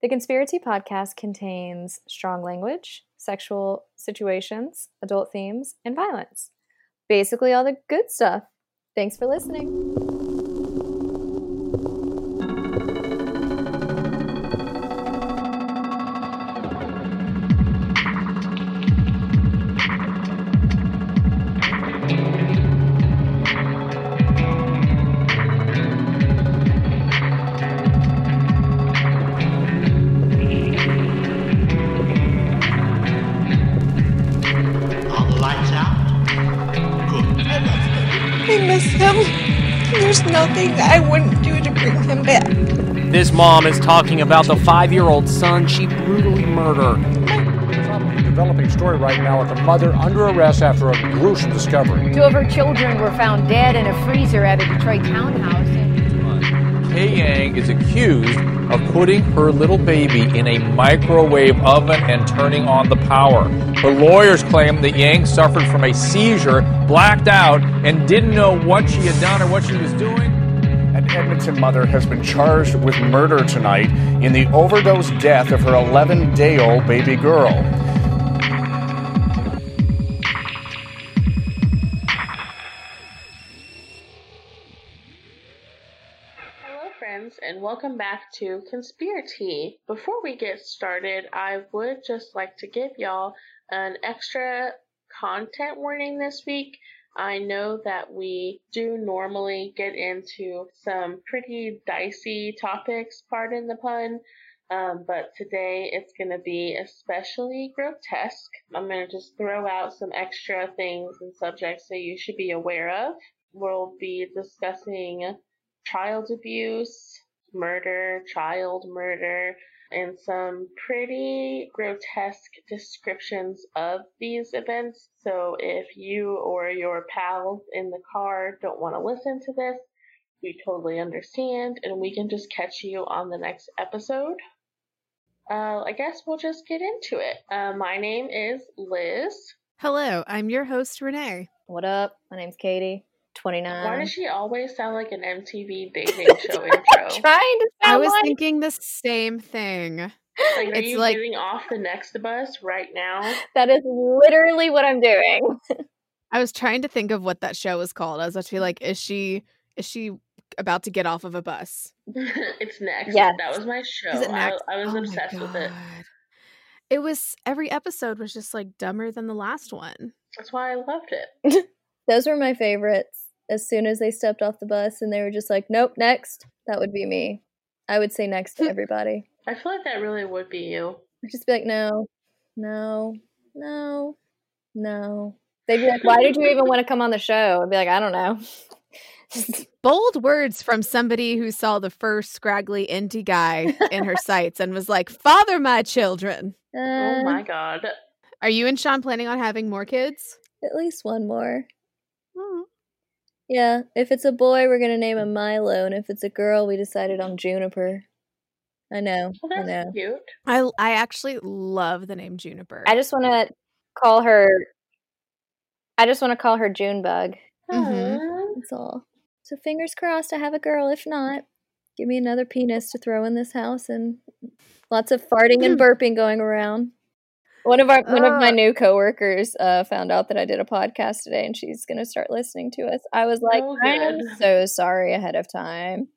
The Conspiracy podcast contains strong language, sexual situations, adult themes, and violence. Basically, all the good stuff. Thanks for listening. There's nothing I wouldn't do to bring him back. This mom is talking about the five year old son she brutally murdered. Probably developing story right now with the mother under arrest after a gruesome discovery. Two of her children were found dead in a freezer at a Detroit townhouse. Kay Yang is accused of putting her little baby in a microwave oven and turning on the power. Her lawyers claim that Yang suffered from a seizure, blacked out, and didn't know what she had done or what she was doing. Edmonton mother has been charged with murder tonight in the overdose death of her 11 day old baby girl. Hello, friends, and welcome back to Conspiracy. Before we get started, I would just like to give y'all an extra content warning this week. I know that we do normally get into some pretty dicey topics, pardon the pun, um, but today it's going to be especially grotesque. I'm going to just throw out some extra things and subjects that you should be aware of. We'll be discussing child abuse, murder, child murder, and some pretty grotesque descriptions of these events. So if you or your pals in the car don't want to listen to this, we totally understand, and we can just catch you on the next episode. Uh, I guess we'll just get into it. Uh, my name is Liz. Hello, I'm your host, Renee. What up? My name's Katie, 29. Why does she always sound like an MTV dating show intro? Trying to sound I was like- thinking the same thing. Like, are It's you like- getting off the next bus right now? that is literally what I'm doing. I was trying to think of what that show was called. I was actually like, is she is she about to get off of a bus? it's next. Yeah, That was my show. Is it I, next? I was Oh obsessed with it. It was every episode was just like dumber than the last one. That's why I loved it. Those were my favorites. As soon as they stepped off the bus and they were just like, nope, next, that would be me. I would say next to everybody. I feel like that really would be you. I'd just be like, no, no, no, no. They'd be like, why did you even want to come on the show? I'd be like, I don't know. Bold words from somebody who saw the first scraggly indie guy in her sights and was like, "Father my children." Oh Uh, my god. Are you and Sean planning on having more kids? At least one more. Yeah, if it's a boy, we're gonna name him Milo, and if it's a girl, we decided on Juniper. I know, Well, I that's know. cute. I I actually love the name Juniper. I just want to call her. I just want to call her Junebug. Mhm. That's all. So fingers crossed, I have a girl. If not, give me another penis to throw in this house, and lots of farting and burping going around. One of our one of my Uh. new coworkers uh, found out that I did a podcast today, and she's going to start listening to us. I was like, Oh, I am so sorry ahead of time.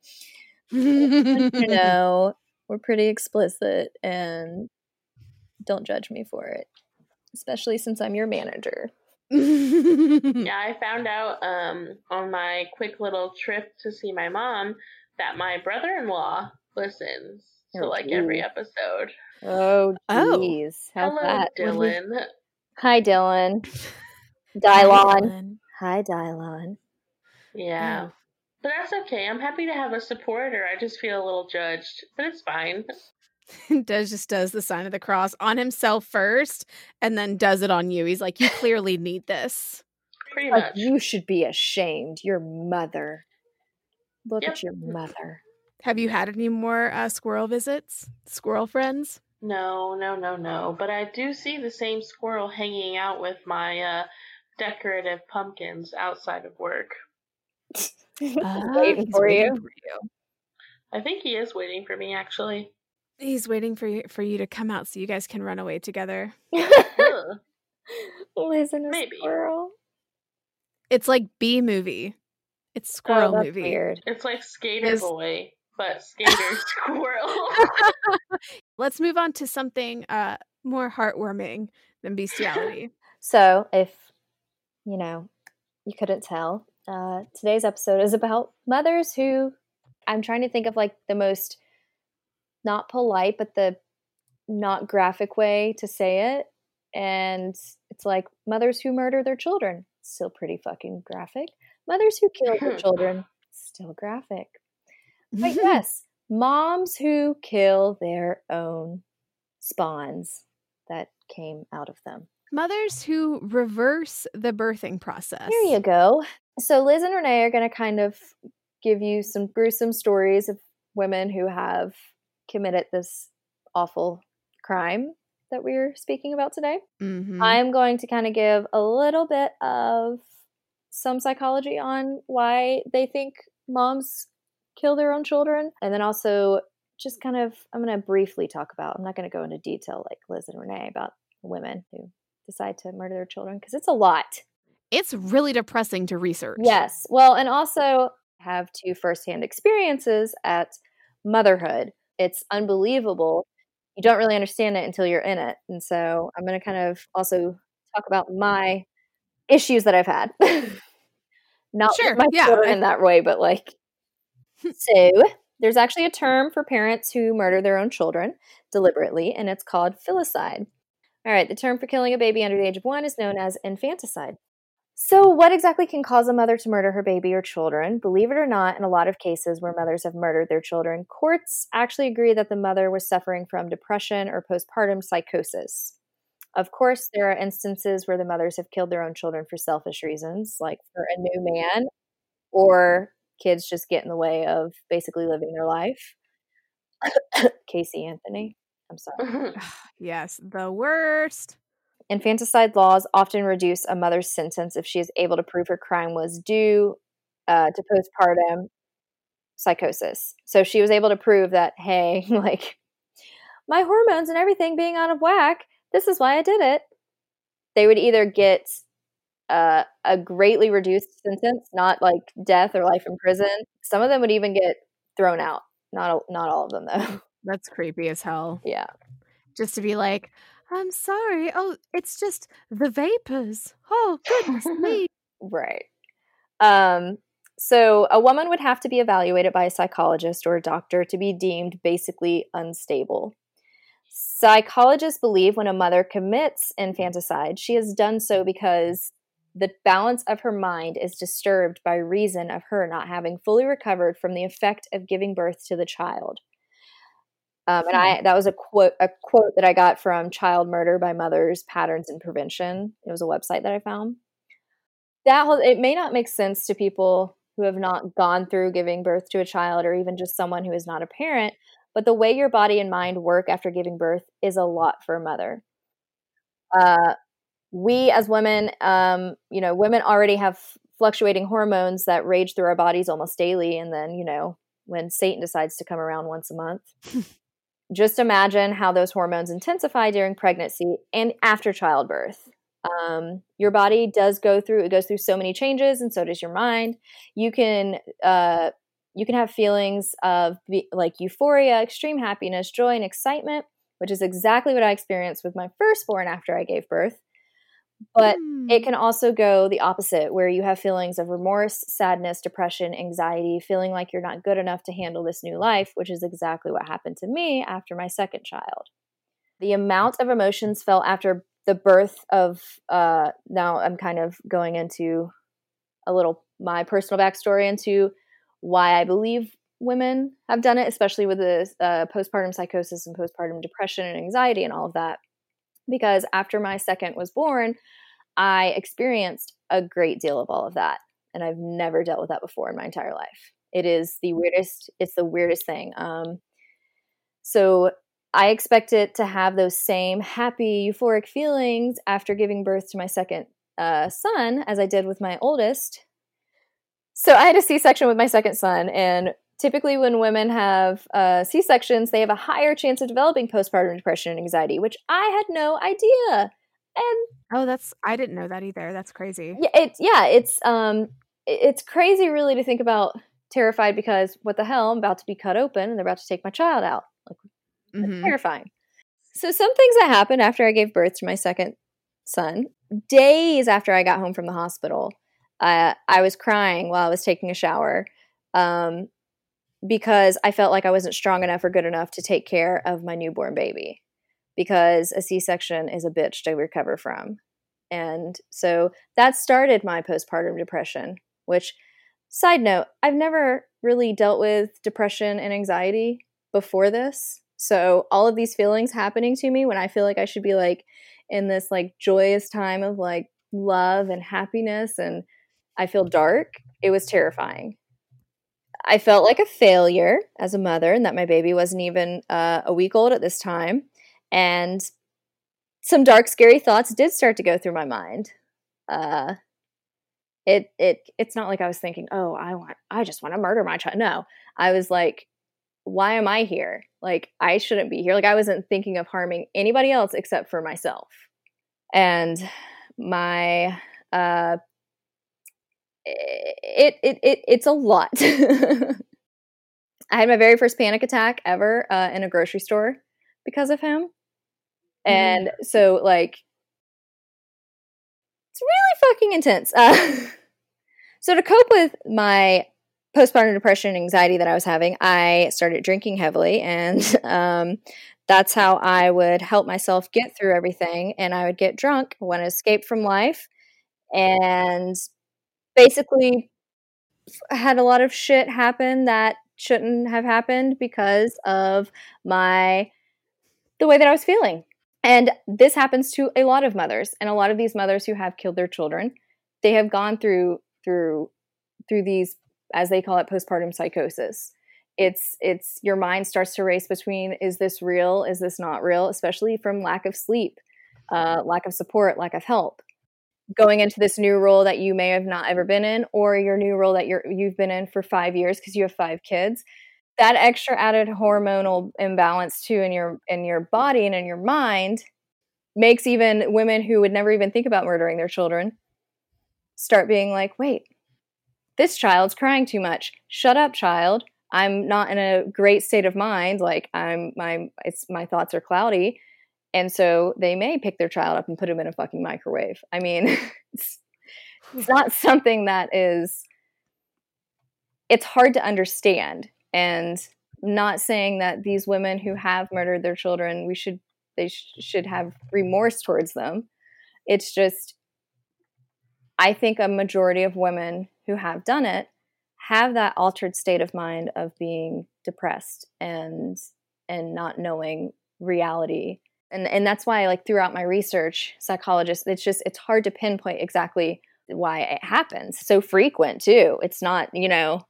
you know, we're pretty explicit, and don't judge me for it, especially since I'm your manager. Yeah, I found out um on my quick little trip to see my mom that my brother-in-law listens to Oh, like every episode. Oh, Oh. jeez. How's Hello, that? Dylan. Hi, Dylan. Dylon. Hi, Dylon. Yeah. But that's okay. I'm happy to have a supporter. I just feel a little judged, but it's fine. does just does the sign of the cross on himself first and then does it on you. He's like, You clearly need this. Pretty Like, you should be ashamed. Your mother. Look Yep. at your mother. Have you had any more uh, squirrel visits? Squirrel friends? No, no, no, no. But I do see the same squirrel hanging out with my uh, decorative pumpkins outside of work. waiting he's for you. for you. I think he is waiting for me, actually. He's waiting for you for you to come out so you guys can run away together. Liz and a Maybe. squirrel. It's like B movie. It's squirrel oh, that's movie. weird. It's like Skater Is- Boy, but Skater Squirrel. Let's move on to something uh more heartwarming than bestiality. So, if you know, you couldn't tell, uh, today's episode is about mothers who I'm trying to think of like the most not polite, but the not graphic way to say it. And it's like mothers who murder their children, still pretty fucking graphic. Mothers who kill their children, still graphic. But yes, moms who kill their own spawns that came out of them. Mothers who reverse the birthing process. Here you go. So Liz and Renee are going to kind of give you some gruesome stories of women who have committed this awful crime that we're speaking about today. Mhm. I'm going to kind of give a little bit of some psychology on why they think moms kill their own children. And then also just kind of, I'm going to briefly talk about, I'm not going to go into detail like Liz and Renee about women who decide to murder their children because it's a lot. It's really depressing to research. Yes. Well, and also have two firsthand experiences at motherhood. It's unbelievable. You don't really understand it until you're in it. And so I'm going to kind of also talk about my issues that I've had. Not Sure, my yeah, children I- in that way, but like, so there's actually a term for parents who murder their own children deliberately, and it's called filicide. All right, the term for killing a baby under the age of one is known as infanticide. So, what exactly can cause a mother to murder her baby or children? Believe it or not, in a lot of cases where mothers have murdered their children, courts actually agree that the mother was suffering from depression or postpartum psychosis. Of course, there are instances where the mothers have killed their own children for selfish reasons, like for a new man, or kids just get in the way of basically living their life. Casey Anthony, I'm sorry. Yes, the worst. Infanticide laws often reduce a mother's sentence if she is able to prove her crime was due uh, to postpartum psychosis. So she was able to prove that, hey, like my hormones and everything being out of whack, this is why I did it. They would either get uh, a greatly reduced sentence, not like death or life in prison. Some of them would even get thrown out. Not not all of them though. That's creepy as hell. yeah. Just to be like, I'm sorry. Oh, it's just the vapors. Oh, goodness me. Right. Um, so a woman would have to be evaluated by a psychologist or a doctor to be deemed basically unstable. Psychologists believe when a mother commits infanticide, she has done so because the balance of her mind is disturbed by reason of her not having fully recovered from the effect of giving birth to the child. Um, and I that was a quote a quote that I got from Child Murder by Mothers Patterns and Prevention. It was a website that I found. That whole it may not make sense to people who have not gone through giving birth to a child or even just someone who is not a parent, but the way your body and mind work after giving birth is a lot for a mother. Uh, we as women, um, you know, women already have fluctuating hormones that rage through our bodies almost daily, and then you know when Satan decides to come around once a month just imagine how those hormones intensify during pregnancy and after childbirth. Um, your body does go through it goes through so many changes, and so does your mind. You can uh, you can have feelings of be, like euphoria, extreme happiness, joy, and excitement, which is exactly what I experienced with my firstborn after I gave birth. But it can also go the opposite, where you have feelings of remorse, sadness, depression, anxiety, feeling like you're not good enough to handle this new life, which is exactly what happened to me after my second child. The amount of emotions felt after the birth of, uh, now I'm kind of going into a little my personal backstory into why I believe women have done it, especially with the uh, postpartum psychosis and postpartum depression and anxiety and all of that because after my second was born, I experienced a great deal of all of that. And I've never dealt with that before in my entire life. It is the weirdest, it's the weirdest thing. Um, so I expect it to have those same happy, euphoric feelings after giving birth to my second uh, son as I did with my oldest. So I had a C section with my second son, and typically when women have uh, c-sections they have a higher chance of developing postpartum depression and anxiety which i had no idea and Oh, that's I didn't know that either. That's crazy. yeah it's yeah it's um it's crazy really to think about terrified because what the hell i'm about to be cut open and they're about to take my child out like Mhm. terrifying so some things that happened after i gave birth to my second son days after i got home from the hospital uh, i was crying while i was taking a shower um, because i felt like i wasn't strong enough or good enough to take care of my newborn baby because a c-section is a bitch to recover from. And so that started my postpartum depression which side note i've never really dealt with depression and anxiety before this. So all of these feelings happening to me when i feel like i should be like in this like joyous time of like love and happiness and i feel dark it was terrifying i felt like a failure as a mother and that my baby wasn't even uh, a week old at this time. And some dark scary thoughts did start to go through my mind. Uh it it it's not like i was thinking oh i want i just want to murder my child. No i was like why am i here? Like i shouldn't be here. Like i wasn't thinking of harming anybody else except for myself. And my uh it it, it it's a lot. I had my very first panic attack ever uh, in a grocery store because of him. And so like it's really fucking intense. Uh, so to cope with my postpartum depression and anxiety that i was having i started drinking heavily and um, that's how i would help myself get through everything. And i would get drunk when i escaped from life and basically had a lot of shit happen that shouldn't have happened because of my the way that i was feeling. And this happens to a lot of mothers and a lot of these mothers who have killed their children they have gone through through through these as they call it postpartum psychosis. It's it's your mind starts to race between is this real? Is this not real? Especially from lack of sleep uh, lack of support lack of help going into this new role that you may have not ever been in or your new role that you're you've been in for five years because you have five kids. That extra added hormonal imbalance too in your in your body and in your mind makes even women who would never even think about murdering their children start being like wait this child's crying too much. Shut up child. I'm not in a great state of mind. Like i'm my it's my thoughts are cloudy and so they may pick their child up and put them in a fucking microwave. I mean it's, it's not something that is it's hard to understand. And not saying that these women who have murdered their children we should they sh- should have remorse towards them. It's just i think a majority of women who have done it have that altered state of mind of being depressed and and not knowing reality and and that's why like throughout my research psychologists it's just it's hard to pinpoint exactly why it happens. So frequent too. It's not you know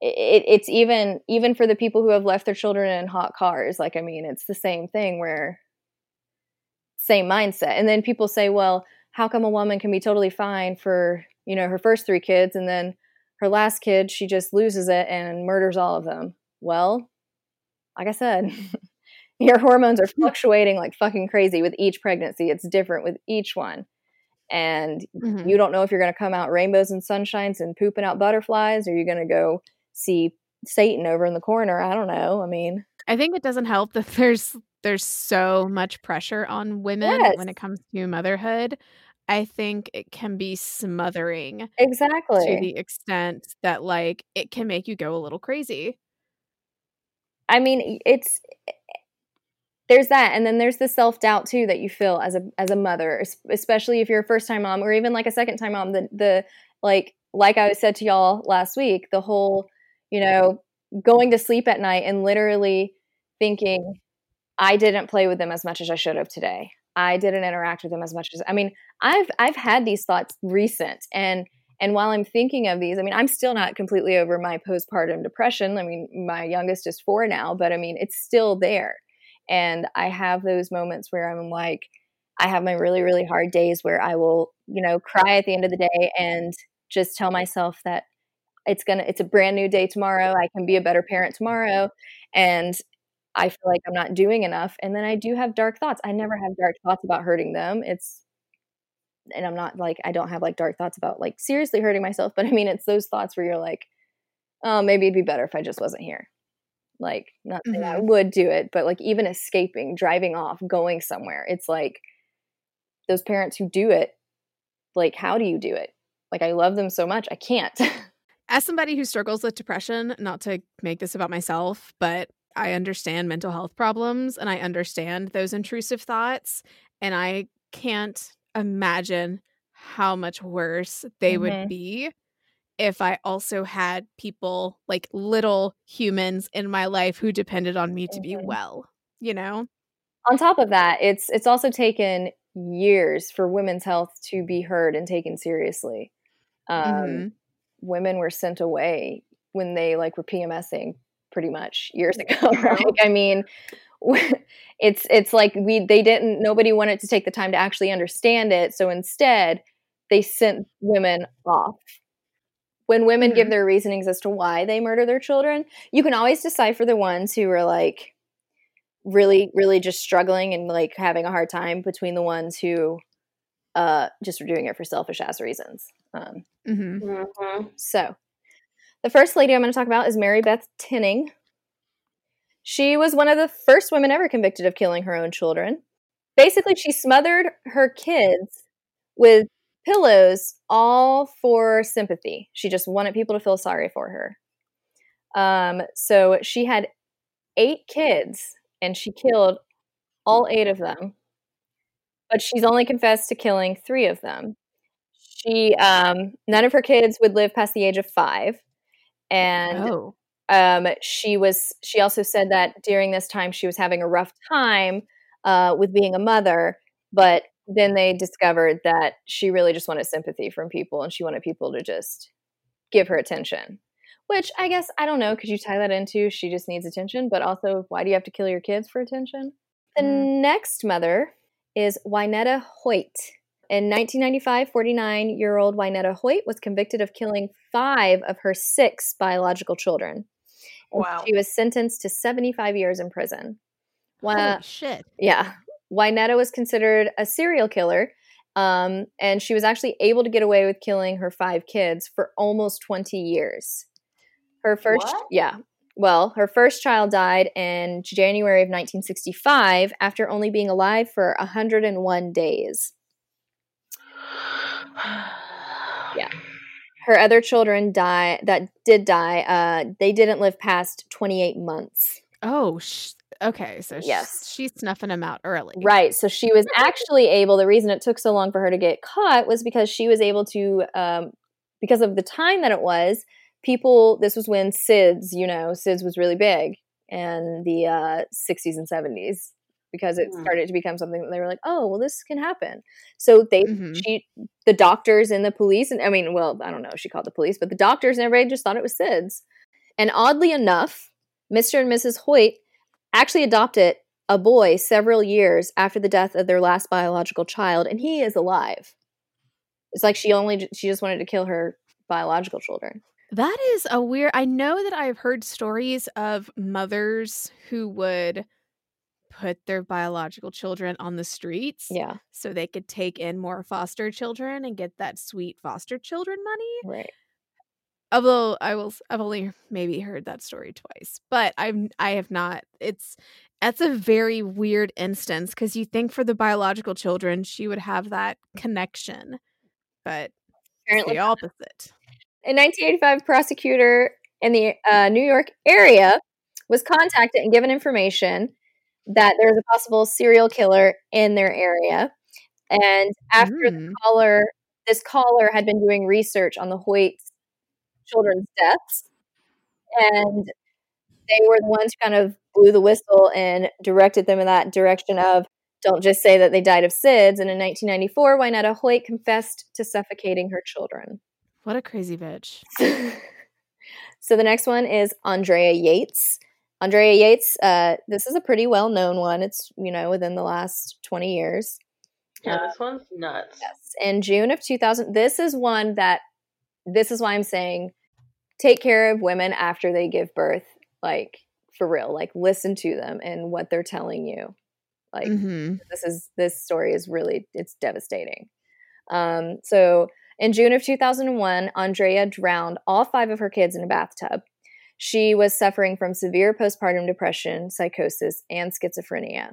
it, it's even even for the people who have left their children in hot cars like i mean it's the same thing where same mindset. And then people say well how come a woman can be totally fine for you know her first three kids and then her last kid she just loses it and murders all of them? Well like i said your hormones are fluctuating like fucking crazy with each pregnancy it's different with each one and Mhm. you don't know if you're going to come out rainbows and sunshines and pooping out butterflies or you're going to go see satan over in the corner i don't know i mean I think it doesn't help that there's there's so much pressure on women Yes. when it comes to motherhood. I think it can be smothering Exactly. to the extent that like it can make you go a little crazy. i mean it's there's that and then there's the self-doubt too that you feel as a as a mother especially if you're a first time mom or even like a second time mom the the like like i said to y'all last week the whole you know going to sleep at night and literally thinking i didn't play with them as much as i should have today. I didn't interact with them as much as i mean i've i've had these thoughts recent and and while i'm thinking of these i mean i'm still not completely over my postpartum depression. I mean my youngest is 4 now but i mean it's still there and i have those moments where i'm like i have my really really hard days where i will you know cry at the end of the day and just tell myself that it's gonna it's a brand new day tomorrow i can be a better parent tomorrow and i feel like i'm not doing enough. And then i do have dark thoughts. I never have dark thoughts about hurting them. It's and i'm not like i don't have like dark thoughts about like seriously hurting myself but i mean it's those thoughts where you're like oh maybe it'd be better if i just wasn't here like not saying i would do it but like even escaping driving off going somewhere it's like those parents who do it like how do you do it like i love them so much i can't As somebody who struggles with depression, not to make this about myself, but I understand mental health problems and I understand those intrusive thoughts. And I can't imagine how much worse they Mhm. would be if I also had people like little humans in my life who depended on me to be Mhm. well, you know? on top of that it's it's also taken years for women's health to be heard and taken seriously um, Mhm. women were sent away when they like were pmsing pretty much years ago like i mean it's it's like we they didn't nobody wanted to take the time to actually understand it so instead they sent women off when women give Mhm. their reasonings as to why they murder their children you can always decipher the ones who are like really really just struggling and like having a hard time between the ones who uh just are doing it for selfish ass reasons um Mhm. Mm-hmm. so the first lady i'm going to talk about is mary beth tinning she was one of the first women ever convicted of killing her own children basically she smothered her kids with pillows all for sympathy. She just wanted people to feel sorry for her. Um so she had eight kids and she killed all eight of them but she's only confessed to killing three of them. She um none of her kids would live past the age of five and Oh. um she was she also said that during this time she was having a rough time uh with being a mother but then they discovered that she really just wanted sympathy from people and she wanted people to just give her attention which i guess i don't know could you tie that into she just needs attention but also why do you have to kill your kids for attention the Mm. next mother is Waneta Hoyt. In 1995, 49 year old Waneta Hoyt was convicted of killing five of her six biological children. Wow. She was sentenced to 75 years in prison. Wy- Holy shit. yeah. Waneta was considered a serial killer, um, and she was actually able to get away with killing her five kids for almost 20 years. Her first, What? yeah. Well, her first child died in January of 1965 after only being alive for 101 days. Yeah. Her other children die that did die. Uh, they didn't live past 28 months. Oh, sh- okay. So Yes. she's snuffing him out early. Right. So she was actually able, the reason it took so long for her to get caught was because she was able to, um, because of the time that it was, people, this was when SIDS, you know, SIDS was really big in the uh, 60s and 70s because it Mhm. started to become something that they were like, oh, well, this can happen. So they, Mhm. she, the doctors and the police, and I mean, well, I don't know if she called the police, but the doctors and everybody just thought it was SIDS. And oddly enough, Mr. and Mrs. Hoyt actually adopted a boy several years after the death of their last biological child, and he is alive. It's like she only she just wanted to kill her biological children. That is a weird. I know that I've heard stories of mothers who would put their biological children on the streets Yeah, so they could take in more foster children and get that sweet foster children money. right. Although I will, I've only maybe heard that story twice, but I've I have not. It's that's a very weird instance because you think for the biological children she would have that connection, but Apparently, the opposite. in 1985, prosecutor in the uh, New York area was contacted and given information that there was a possible serial killer in their area. And after the Mm. caller, this caller had been doing research on the Hoyt children's deaths, and they were the ones who kind of blew the whistle and directed them in that direction of don't just say that they died of SIDS. And in 1994, Waneta Hoyt confessed to suffocating her children. What a crazy bitch. so the next one is Andrea Yates. Andrea Yates, uh, this is a pretty well known one. It's, you know, within the last 20 years. Yeah, this one's nuts. Yes. In June of 2000, this is one that, this is why I'm saying take care of women after they give birth, like for real. Like listen to them and what they're telling you. Like Mhm. this is this story is really it's devastating. Um, so in June of 2001, Andrea drowned all five of her kids in a bathtub. She was suffering from severe postpartum depression, psychosis, and schizophrenia.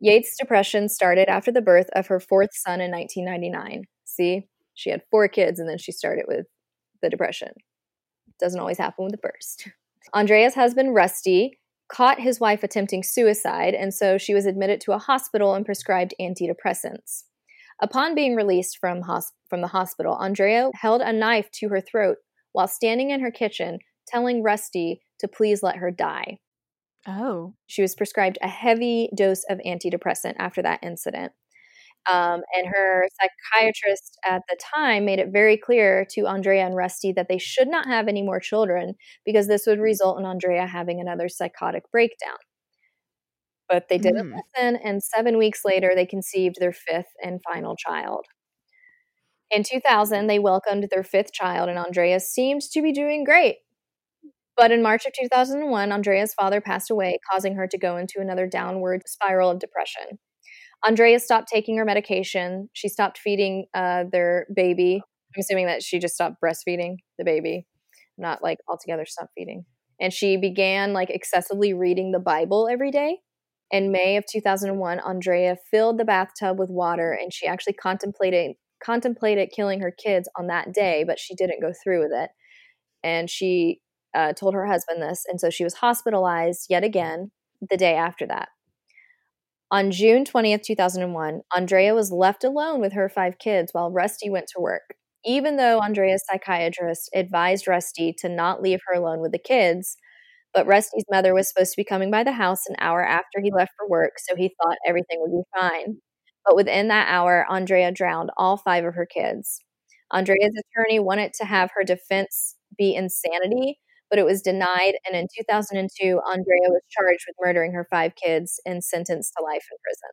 Yates' depression started after the birth of her fourth son in 1999. See, she had four kids and then she started with the depression. Doesn't always happen with the first. Andrea's husband, Rusty, caught his wife attempting suicide, and so she was admitted to a hospital and prescribed antidepressants. Upon being released from, hos- from the hospital, Andrea held a knife to her throat while standing in her kitchen, telling Rusty to please let her die. Oh. She was prescribed a heavy dose of antidepressant after that incident. Um, and her psychiatrist at the time made it very clear to Andrea and Rusty that they should not have any more children because this would result in Andrea having another psychotic breakdown. But they didn't Mm. listen, and seven weeks later, they conceived their fifth and final child. In 2000, they welcomed their fifth child, and Andrea seemed to be doing great. But in March of 2001, Andrea's father passed away, causing her to go into another downward spiral of depression. Andrea stopped taking her medication. She stopped feeding uh, their baby. I'm assuming that she just stopped breastfeeding the baby, not like altogether stopped feeding. And she began like excessively reading the Bible every day. In May of 2001, Andrea filled the bathtub with water and she actually contemplated contemplated killing her kids on that day, but she didn't go through with it. And she uh, told her husband this, and so she was hospitalized yet again the day after that. On June 20th, 2001, Andrea was left alone with her five kids while Rusty went to work. Even though Andrea's psychiatrist advised Rusty to not leave her alone with the kids, but Rusty's mother was supposed to be coming by the house an hour after he left for work, so he thought everything would be fine. But within that hour, Andrea drowned all five of her kids. Andrea's attorney wanted to have her defense be insanity, but it was denied. And in 2002, Andrea was charged with murdering her five kids and sentenced to life in prison.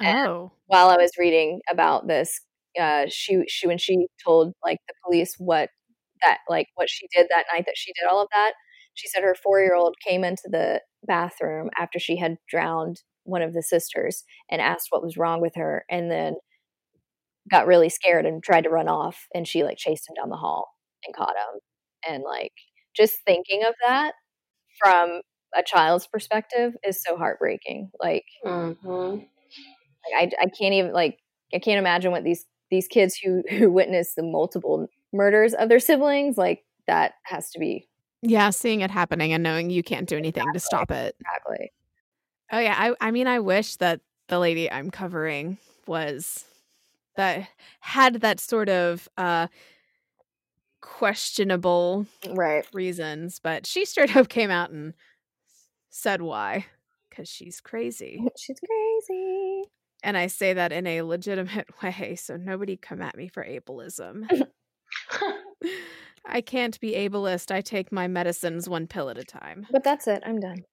Yeah. Oh. While I was reading about this, uh, she she when she told like the police what that like what she did that night that she did all of that, she said her four year old came into the bathroom after she had drowned one of the sisters and asked what was wrong with her, and then got really scared and tried to run off, and she like chased him down the hall and caught him, and like just thinking of that from a child's perspective is so heartbreaking. Like Mm-hmm. like, I, I can't even like I can't imagine what these these kids who who witness the multiple murders of their siblings like that has to be Yeah, seeing it happening and knowing you can't do anything to stop it. exactly Oh yeah, I I mean I wish that the lady I'm covering was that had that sort of uh questionable right reasons, but she straight up came out and said why cuz she's crazy. she's crazy And I say that in a legitimate way, so nobody come at me for ableism. I can't be ableist. I take my medicines one pill at a time. but that's it i'm done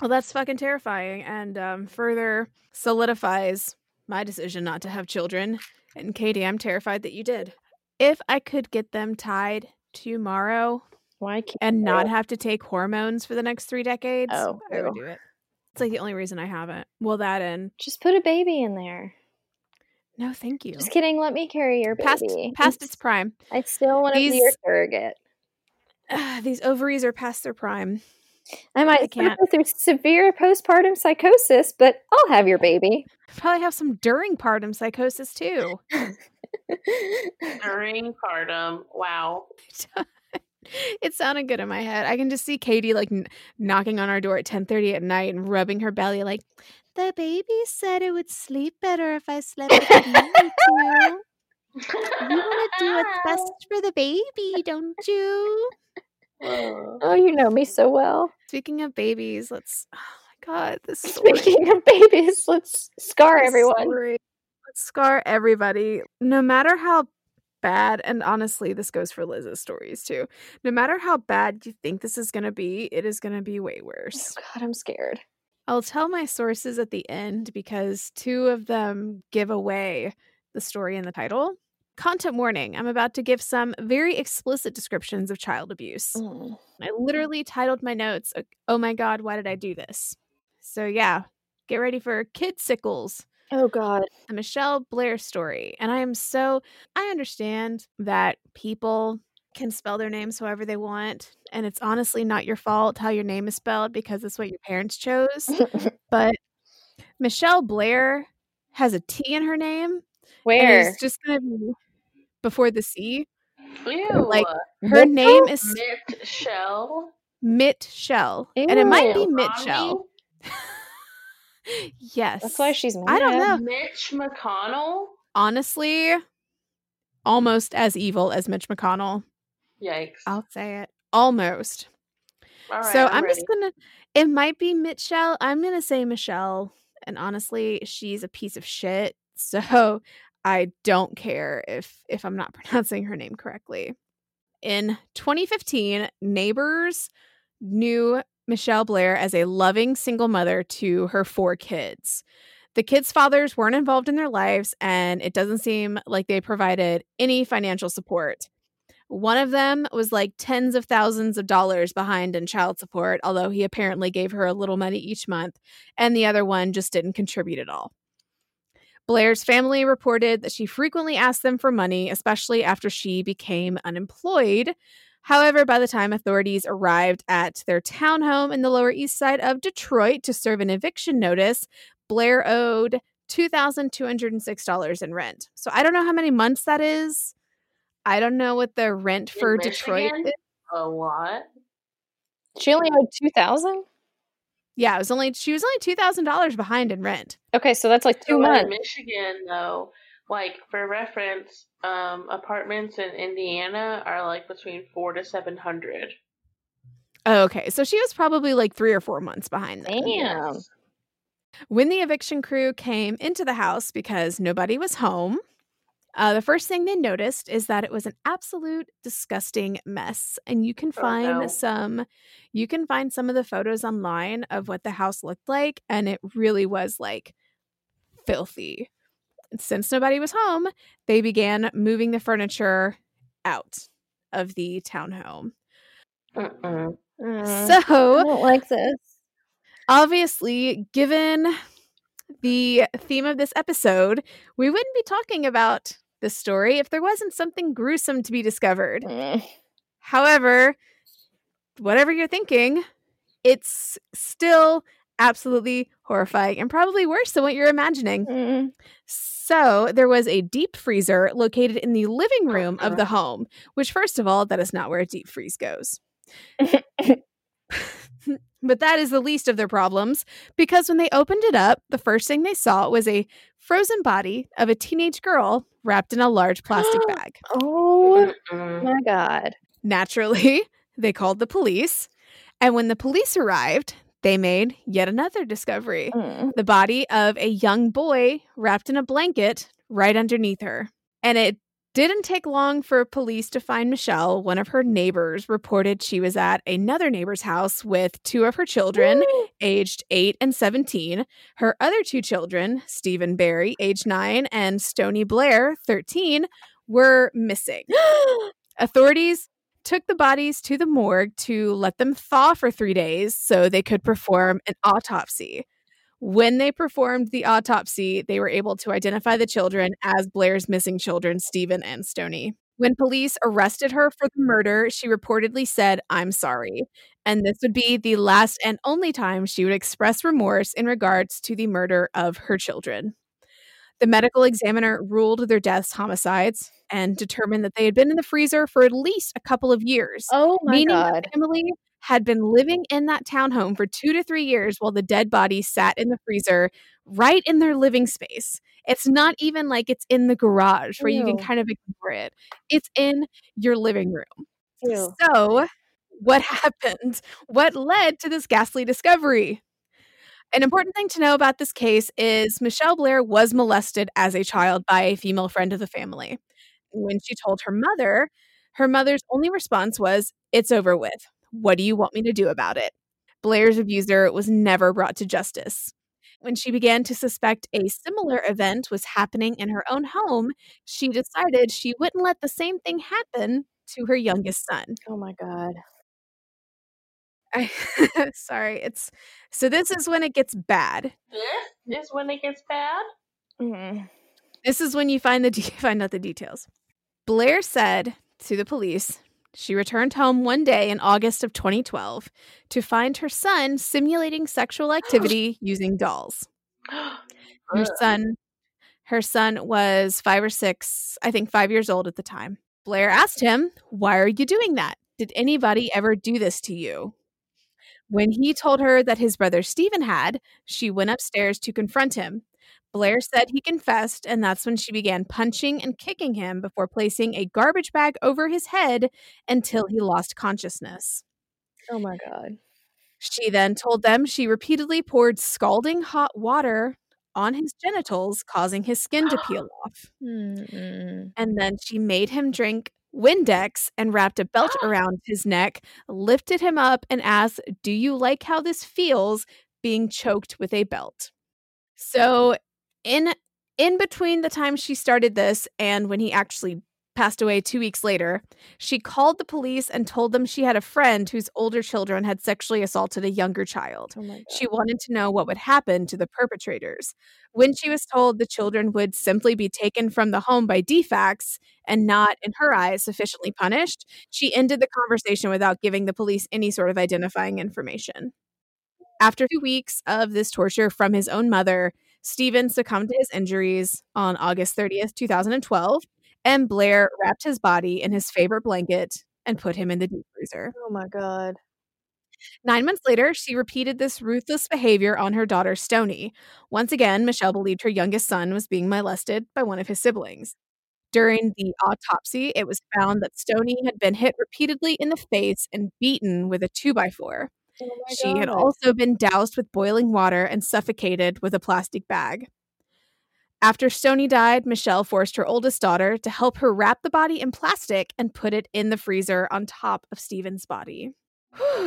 Well, that's fucking terrifying and um, further solidifies my decision not to have children. And Katie, I'm terrified that you did. If I could get them tied tomorrow why can't and not have to take hormones for the next three decades, Oh, I would do it. It's like the only reason I haven't. Well, that and just put a baby in there no, thank you. just kidding let me carry your Past baby past its prime. i still want to be your surrogate These ovaries are past their prime. i might I can't. through severe postpartum psychosis but i'll have your baby Probably have some during partum psychosis too. During partum. Wow. it sounded good in my head. I can just see Katie like n- knocking on our door at 10:30 at night and rubbing her belly like the baby said it would sleep better if I slept with you too. You want to do what's best for the baby, don't you? oh you know me so well Speaking of babies, let's oh my god, this story. speaking of babies let's scar this everyone story. Scar everybody. No matter how bad, and honestly, this goes for Liz's stories too. No matter how bad you think this is going to be, it is going to be way worse. god i'm scared I'll tell my sources at the end because two of them give away the story in the title. content warning I'm about to give some very explicit descriptions of child abuse. Mm. I literally titled my notes, Oh my God, why did I do this? So, yeah, get ready for Kid Sickles, Oh God. the Michelle Blair story. And I am so, I understand that people can spell their names however they want. And it's honestly not your fault how your name is spelled because it's what your parents chose. but Michelle Blair has a T in her name. And Where? it's just going to be before the C. Ew. Like, Her name is Mitt Shell. Mitt Shell. And it might be Ew. Mitt Shell. yes. That's why she's mad. I don't know. Mitch McConnell. Honestly, almost as evil as Mitch McConnell. Yikes. I'll say it. Almost. All right, so I'm, I'm, just gonna it might be Michelle. I'm gonna say Michelle. And honestly, she's a piece of shit. So I don't care if if I'm not pronouncing her name correctly. In 2015, neighbors knew Michelle Blair as a loving single mother to her four kids. The kids' fathers weren't involved in their lives, and it doesn't seem like they provided any financial support. One of them was like tens of thousands of dollars behind in child support, although he apparently gave her a little money each month, and the other one just didn't contribute at all. Blair's family reported that she frequently asked them for money, especially after she became unemployed. However, by the time authorities arrived at their townhome in the Lower East Side of Detroit to serve an eviction notice, Blair owed $2,206 in rent. So I don't know how many months that is. I don't know what the rent In for Detroit Michigan? is. A lot. She only owed two thousand. Yeah, it was only she was only two thousand dollars behind in rent. Okay, so that's like two So in months. Michigan, though, like for reference, um, apartments in Indiana are like between four to seven hundred. Oh, okay, so she was probably like three or four months behind. Then. Damn. When the eviction crew came into the house because nobody was home, uh, the first thing they noticed is that it was an absolute disgusting mess. And you can Oh, find no. some, you can find some of the photos online of what the house looked like, and it really was like filthy. Since nobody was home, they began moving the furniture out of the townhome. Mm, I So, don't like this. obviously, given the theme of this episode, we wouldn't be talking about this story if there wasn't something gruesome to be discovered. Mm. However, whatever you're thinking, it's still absolutely horrifying and probably worse than what you're imagining. Mm. So, there was a deep freezer located in the living room of the home, which, first of all, that is not where a deep freeze goes. but that is the least of their problems because when they opened it up, the first thing they saw was a frozen body of a teenage girl wrapped in a large plastic bag. Oh my god. Naturally, they called the police, and when the police arrived, they made yet another discovery Mm. the body of a young boy wrapped in a blanket right underneath her. And it didn't take long for police to find Michelle. One of her neighbors reported she was at another neighbor's house with two of her children, aged 8 and 17. Her other two children, Stephen Berry, age 9, and Stoni Blair, 13, were missing. Authorities took the bodies to the morgue to let them thaw for three days so they could perform an autopsy. When they performed the autopsy, they were able to identify the children as Blair's missing children, Stephen and Stoni. When police arrested her for the murder, she reportedly said, I'm sorry. And this would be the last and only time she would express remorse in regards to the murder of her children. The medical examiner ruled their deaths homicides and mm. determined that they had been in the freezer for at least a couple of years, Oh my meaning god. the family had been living in that townhome for two to three years while the dead body sat in the freezer right in their living space. It's not even like it's in the garage where you can kind of ignore it. It's in your living room. Ew. So, what happened? What led to this ghastly discovery? An important thing to know about this case is Michelle Blair was molested as a child by a female friend of the family. When she told her mother, her mother's only response was, It's over with. What do you want me to do about it? Blair's abuser was never brought to justice. When she began to suspect a similar event was happening in her own home, she decided she wouldn't let the same thing happen to her youngest son. Oh my god. I, sorry, it's so this is when it gets bad. This is when it gets bad. Mm. This is when you find the de- find out the details. Blair said to the police she returned home one day in August of 2012 to find her son simulating sexual activity using dolls. Her son her son was 5 or 6, I think 5 years old at the time. Blair asked him, "Why are you doing that? Did anybody ever do this to you?" When he told her that his brother Stephen had, she went upstairs to confront him. Blair said he confessed, and that's when she began punching and kicking him before placing a garbage bag over his head until he lost consciousness. Oh my god. She then told them she repeatedly poured scalding hot water on his genitals, causing his skin to peel off. Mm-mm. And then she made him drink Windex and wrapped a belt ah. around his neck, lifted him up, and asked, Do you like how this feels being choked with a belt? So, in in between the time she started this and when he actually passed away two weeks later, she called the police and told them she had a friend whose older children had sexually assaulted a younger child. Oh. She wanted to know what would happen to the perpetrators. When she was told the children would simply be taken from the home by DFACS and not, in her eyes, sufficiently punished, she ended the conversation without giving the police any sort of identifying information. After two weeks of this torture from his own mother, Stephen succumbed to his injuries on August 30th, 2012, and Blair wrapped his body in his favorite blanket and put him in the deep freezer. oh my god. Nine months later, she repeated this ruthless behavior on her daughter, Stoni. Once again, Michelle believed her youngest son was being molested by one of his siblings. During the autopsy, it was found that Stoni had been hit repeatedly in the face and beaten with a two by four. Oh my She had also been doused with boiling water and suffocated with a plastic bag. After Stoni died, Michelle forced her oldest daughter to help her wrap the body in plastic and put it in the freezer on top of Stephen's body.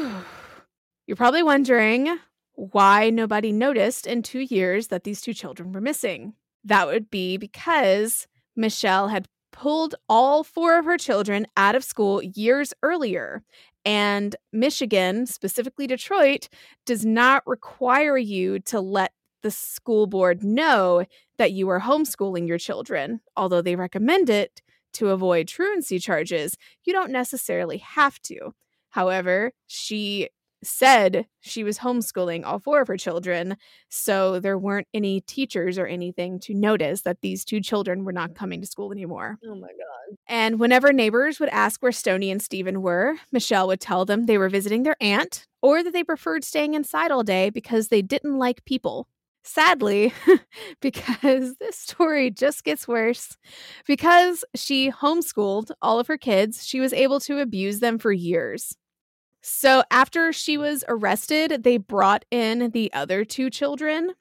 You're probably wondering why nobody noticed in two years that these two children were missing. That would be because Michelle had pulled all four of her children out of school years earlier. And Michigan, specifically Detroit, does not require you to let the school board know that you are homeschooling your children. Although they recommend it to avoid truancy charges, you don't necessarily have to. However, she said she was homeschooling all four of her children, so there weren't any teachers or anything to notice that these two children were not coming to school anymore. Oh my god. And whenever neighbors would ask where Stoni and Stephen were, Michelle would tell them they were visiting their aunt or that they preferred staying inside all day because they didn't like people. Sadly, because this story just gets worse, because she homeschooled all of her kids, she was able to abuse them for years. So after she was arrested, they brought in the other two children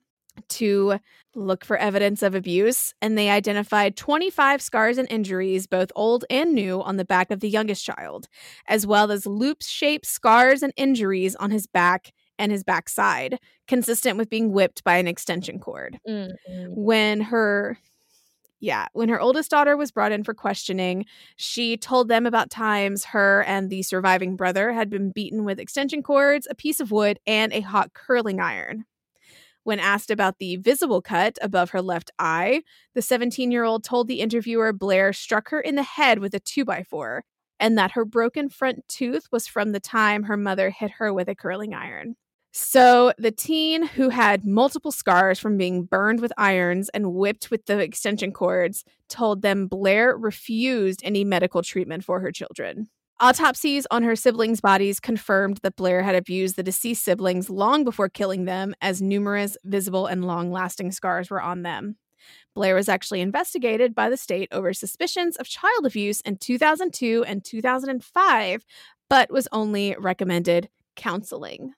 to look for evidence of abuse, and they identified 25 scars and injuries, both old and new, on the back of the youngest child, as well as loop shaped scars and injuries on his back and his backside, consistent with being whipped by an extension cord. Mm-mm. When her yeah, when her oldest daughter was brought in for questioning, she told them about times her and the surviving brother had been beaten with extension cords, a piece of wood, and a hot curling iron. When asked about the visible cut above her left eye, the 17 year old told the interviewer Blair struck her in the head with a 2x4 and that her broken front tooth was from the time her mother hit her with a curling iron. So, the teen who had multiple scars from being burned with irons and whipped with the extension cords told them Blair refused any medical treatment for her children. Autopsies on her siblings' bodies confirmed that Blair had abused the deceased siblings long before killing them, as numerous visible and long lasting scars were on them. Blair was actually investigated by the state over suspicions of child abuse in 2002 and 2005, but was only recommended counseling.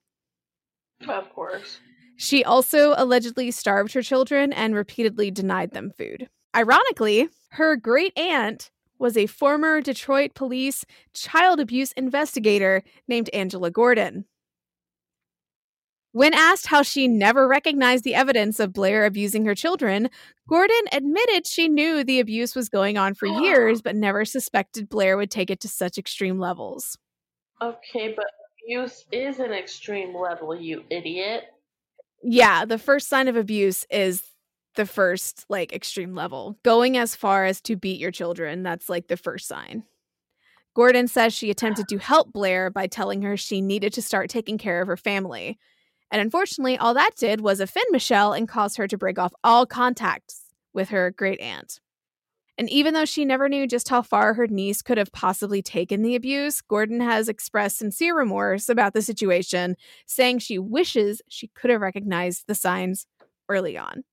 Of course. She also allegedly starved her children and repeatedly denied them food. Ironically, her great aunt was a former Detroit police child abuse investigator named Angela Gordon. When asked how she never recognized the evidence of Blair abusing her children, Gordon admitted she knew the abuse was going on for years, but never suspected Blair would take it to such extreme levels. Okay, but abuse is an extreme level, you idiot. Yeah, the first sign of abuse is the first like extreme level. Going as far as to beat your children, that's like the first sign. Gordon says she attempted to help Blair by telling her she needed to start taking care of her family. And unfortunately, all that did was offend Michelle and cause her to break off all contacts with her great aunt. And even though she never knew just how far her niece could have possibly taken the abuse, Gordon has expressed sincere remorse about the situation, saying she wishes she could have recognized the signs early on.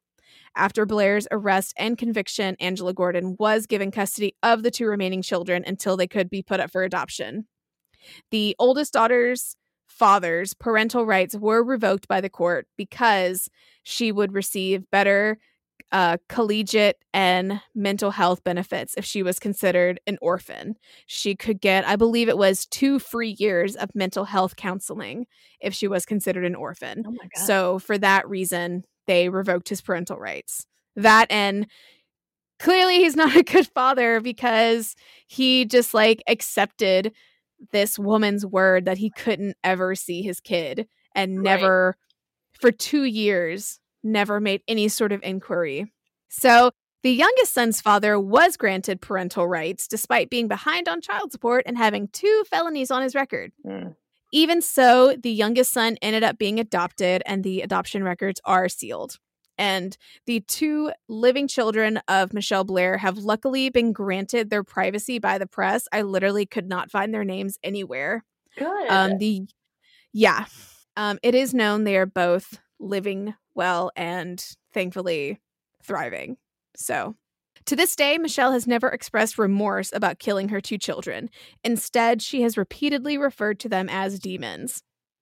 After Blair's arrest and conviction, Angela Gordon was given custody of the two remaining children until they could be put up for adoption. The oldest daughter's father's parental rights were revoked by the court because she would receive better uh, collegiate and mental health benefits if she was considered an orphan. She could get, I believe it was two free years of mental health counseling if she was considered an orphan. Oh. So, for that reason, they revoked his parental rights. That and clearly he's not a good father because he just like accepted this woman's word that he couldn't ever see his kid and Right. never for 2 years never made any sort of inquiry. So, the youngest son's father was granted parental rights despite being behind on child support and having two felonies on his record. Mm. Even so, the youngest son ended up being adopted, and the adoption records are sealed. And the two living children of Michelle Blair have luckily been granted their privacy by the press. I literally could not find their names anywhere. Good. Um, the yeah, um, it is known they are both living well and thankfully thriving. So, to this day, Michelle has never expressed remorse about killing her two children. Instead, she has repeatedly referred to them as demons.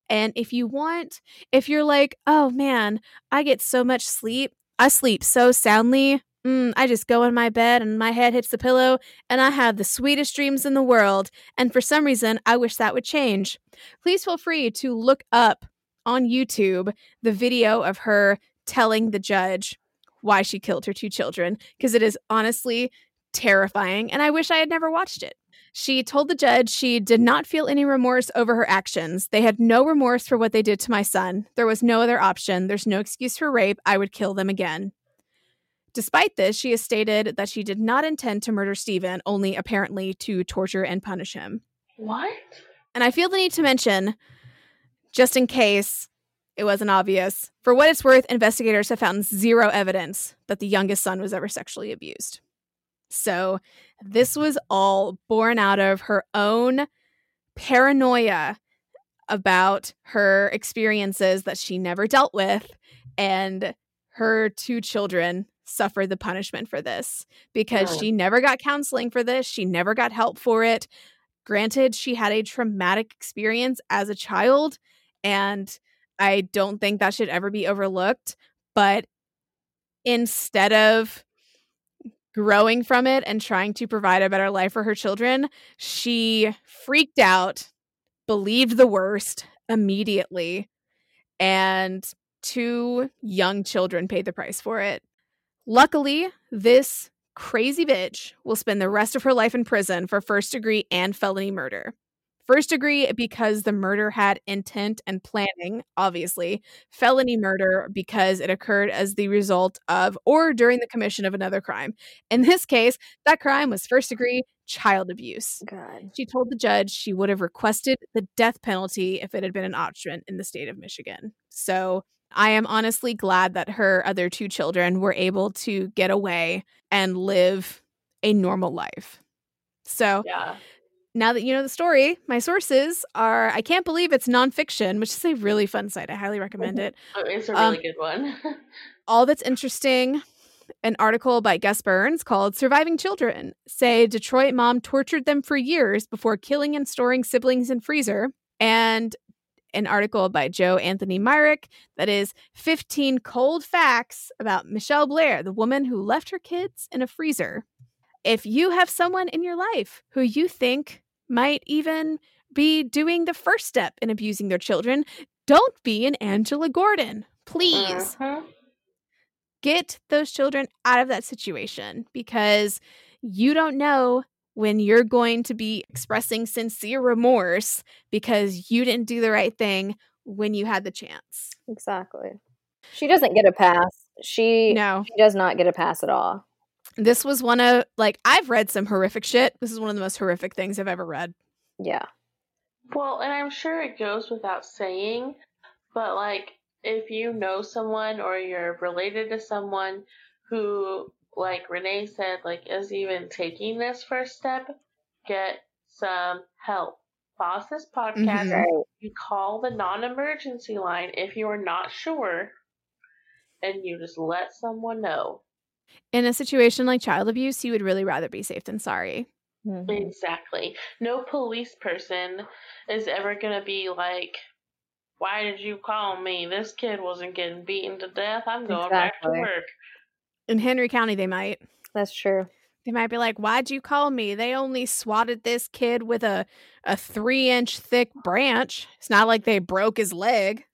And if you want, if you're like, oh man, I get so much sleep, I sleep so soundly. Mm, I just go in my bed and my head hits the pillow and I have the sweetest dreams in the world. And for some reason, I wish that would change. Please feel free to look up on YouTube the video of her telling the judge why she killed her two children because it is honestly terrifying and I wish I had never watched it. She told the judge she did not feel any remorse over her actions. They had no remorse for what they did to my son. There was no other option. There's no excuse for rape. I would kill them again. Despite this, she has stated that she did not intend to murder Stephen, only apparently to torture and punish him. what? And I feel the need to mention, just in case it wasn't obvious, for what it's worth, investigators have found zero evidence that the youngest son was ever sexually abused. So this was all born out of her own paranoia about her experiences that she never dealt with, and her two children suffered the punishment for this because Oh. she never got counseling for this. She never got help for it. Granted, she had a traumatic experience as a child, and I don't think that should ever be overlooked. But instead of growing from it and trying to provide a better life for her children, she freaked out, believed the worst immediately, and two young children paid the price for it. Luckily, this crazy bitch will spend the rest of her life in prison for first degree and felony murder. First degree because the murder had intent and planning, obviously. Felony murder because it occurred as the result of or during the commission of another crime. In this case, that crime was first degree child abuse. God. She told the judge she would have requested the death penalty if it had been an option in the state of Michigan. So I am honestly glad that her other two children were able to get away and live a normal life. So Yeah. Now that you know the story, my sources are I can't believe it's nonfiction, which is a really fun site. I highly recommend it. Oh, it's a Um, really good one. All that's interesting an article by Gus Burns called Surviving Children say Detroit mom tortured them for years before killing and storing siblings in freezer. And an article by Joe Anthony Myrick that is 15 cold facts about Michelle Blair, the woman who left her kids in a freezer. If you have someone in your life who you think might even be doing the first step in abusing their children, don't be an Angela Gordon. Please Mhm. get those children out of that situation because you don't know when you're going to be expressing sincere remorse because you didn't do the right thing when you had the chance. Exactly. She doesn't get a pass. She No. she does not get a pass at all. This was one of like I've read some horrific shit. This is one of the most horrific things I've ever read. Yeah. Well, and I'm sure it goes without saying, but like if you know someone or you're related to someone who, like Renee said, like is even taking this first step, get some help. Pause this podcast. Mhm. You call the non-emergency line if you are not sure, and you just let someone know. In a situation like child abuse, you would really rather be safe than sorry. Mhm. Exactly. No police person is ever gonna be like, "Why did you call me? This kid wasn't getting beaten to death. I'm going back to work." In Henry County, they might. That's true. They might be like, "Why'd you call me? They only swatted this kid with a a three inch thick branch. It's not like they broke his leg."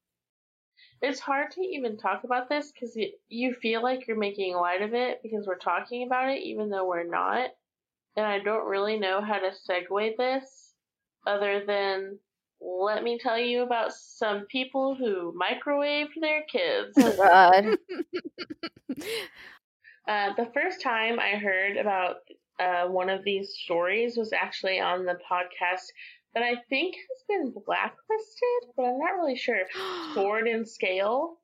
It's hard to even talk about this because you, you feel like you're making light of it because we're talking about it, even though we're not. And I don't really know how to segue this other than let me tell you about some people who microwaved their kids. Oh God. Uh, the first time I heard about uh, one of these stories was actually on the podcast that I think has been blacklisted, but I'm not really sure. Sword and Scale.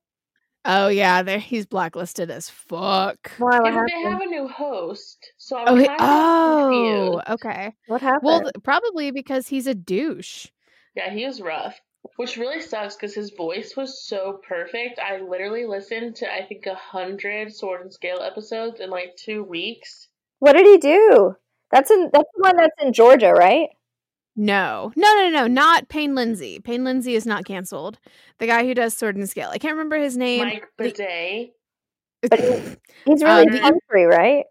oh yeah, there he's blacklisted as fuck. Why? What Yeah, they have a new host, so I'm Oh, he- kind of oh, okay. What happened? Well, th- probably because he's a douche. Yeah, he was rough, which really sucks because his voice was so perfect. I literally listened to I think a hundred Sword and Scale episodes in like two weeks. what did he do? That's in that's the one that's in Georgia, right? No, no, no, no, not Payne Lindsay. Payne Lindsay is not canceled. The guy who does Sword and Scale. I can't remember his name. Mike The- Boudet. But he- He's really Um, the- country, right?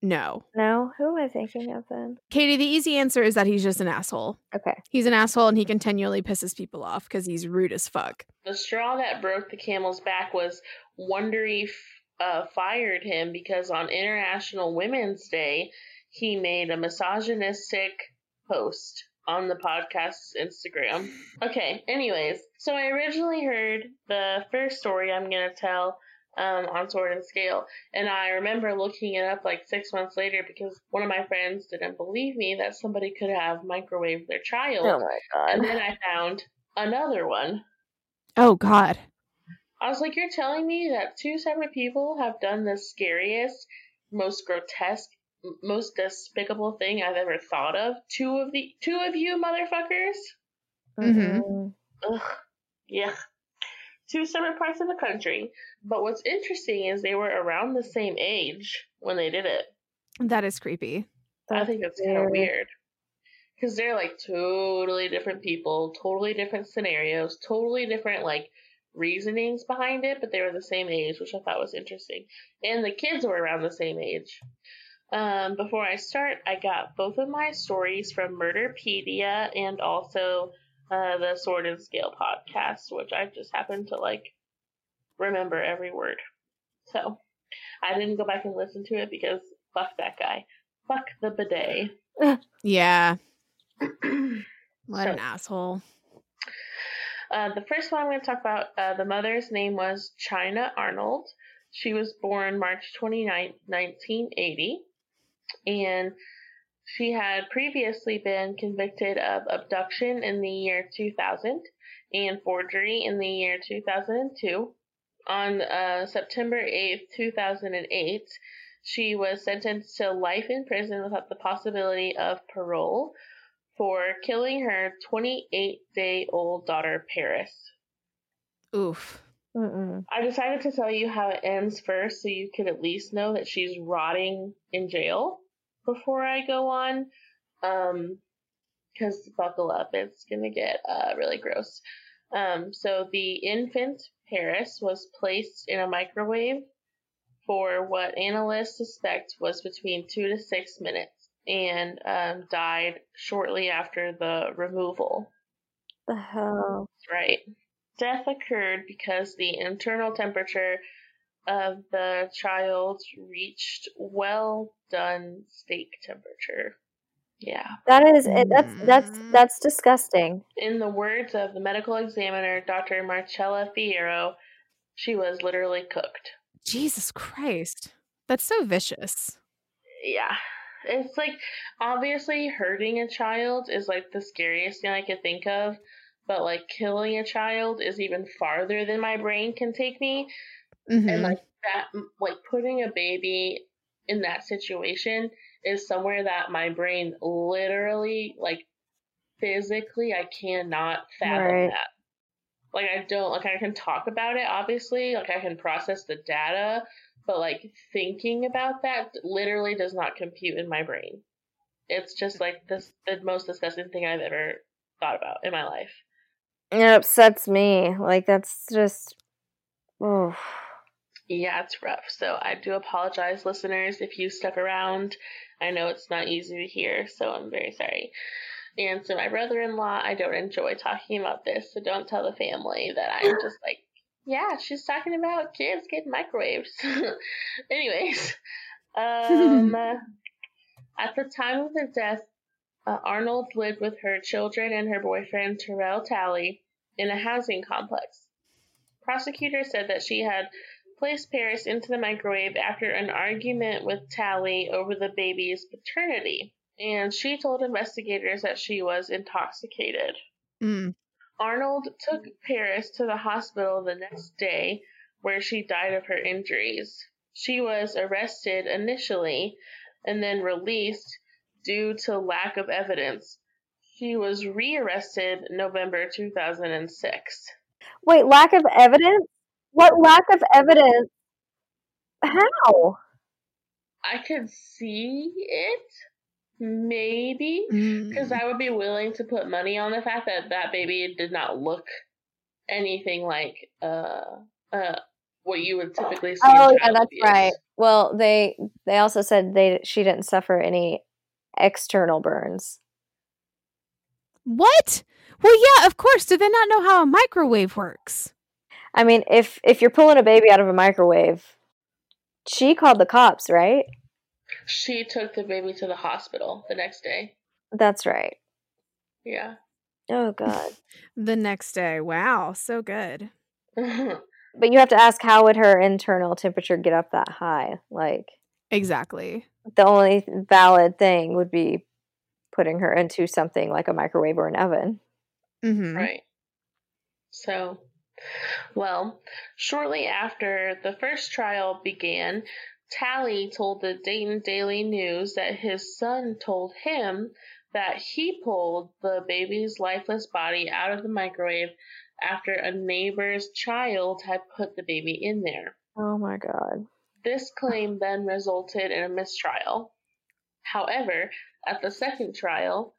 no, No, who am I thinking of then? Katie. The easy answer is that he's just an asshole. Okay. He's an asshole, and he continually pisses people off because he's rude as fuck. The straw that broke the camel's back was Wondery f- uh, fired him because on International Women's Day he made a misogynistic post on the podcast's Instagram. Okay, anyways, so I originally heard the first story I'm gonna tell um, on Sword and Scale, and I remember looking it up like six months later because one of my friends didn't believe me that somebody could have microwaved their child, Oh my god. and then I found another one. Oh God. I was like, you're telling me that two separate people have done the scariest, most grotesque, m- most despicable thing I've ever thought of? Two of the two of you motherfuckers? Mhm. Mm-mm. Ugh. Yeah. Two separate parts of the country. But what's interesting is they were around the same age when they did it. That is creepy. I think that's kind of weird. weird. Because they're like totally different people, totally different scenarios, totally different like reasonings behind it, but they were the same age, which I thought was interesting. And the kids were around the same age. Um, before I start, I got both of my stories from Murderpedia and also uh, the Sword and Scale podcast, which I just happened to like remember every word. So I didn't go back and listen to it because fuck that guy. Fuck the bidet. Yeah. What So- an asshole. Uh, the first one I'm going to talk about, uh, the mother's name was China Arnold. She was born March 29, 1980, and she had previously been convicted of abduction in the year 2000 and forgery in the year 2002. On uh, September 8th, 2008, she was sentenced to life in prison without the possibility of parole for killing her 28 day old daughter, Paris. Oof. Mm-mm. I decided to tell you how it ends first so you could at least know that she's rotting in jail before I go on. Um, because buckle up, it's gonna get uh, really gross. Um, so the infant Paris was placed in a microwave for what analysts suspect was between two to six minutes and um, died shortly after the removal. The hell. Right. death occurred because the internal temperature of the child reached well done steak temperature. Yeah. That is it, that's that's Mm. that's disgusting. In the words of the medical examiner, Dr. Marcella Fierro, she was literally cooked. Jesus Christ. That's so vicious. Yeah. It's like obviously hurting a child is like the scariest thing I could think of, but like killing a child is even farther than my brain can take me. Mhm. And like that, like putting a baby in that situation is somewhere that my brain literally, like physically, I cannot fathom Right. that. Like I don't like I can talk about it obviously, like I can process the data, but like thinking about that literally does not compute in my brain. It's just like this the most disgusting thing I've ever thought about in my life. It upsets me. Like that's just oh Yeah, it's rough. So I do apologize, listeners, if you stuck around. I know it's not easy to hear, so I'm very sorry. And so my brother-in-law, I don't enjoy talking about this, so don't tell the family that I'm just like, yeah, she's talking about kids getting microwaves. Anyways, um, at the time of the death, uh, Arnold lived with her children and her boyfriend Terrell Talley in a housing complex. Prosecutors said that she had placed Paris into the microwave after an argument with Talley over the baby's paternity, and she told investigators that she was intoxicated. Mm. Arnold took Paris to the hospital the next day, where she died of her injuries. She was arrested initially and then released due to lack of evidence. She was rearrested November 2006. wait, lack of evidence? What lack of evidence? How? I could see it, maybe, because Mm. I would be willing to put money on the fact that that baby did not look anything like uh uh what you would typically see. Oh yeah, that's abuse. right. Well, they they also said they she didn't suffer any external burns. What? Well, yeah, of course. Do they not know how a microwave works? I mean, if if you're pulling a baby out of a microwave, she called the cops, right? She took the baby to the hospital the next day. That's right. Yeah. Oh god. The next day. Wow, so good. But you have to ask how would her internal temperature get up that high? Like Exactly. the only valid thing would be putting her into something like a microwave or an oven. hmm Right. So, well, shortly after the first trial began, Talley told the Dayton Daily News that his son told him that he pulled the baby's lifeless body out of the microwave after a neighbor's child had put the baby in there. Oh my god. This claim then resulted in a mistrial. However, at the second trial,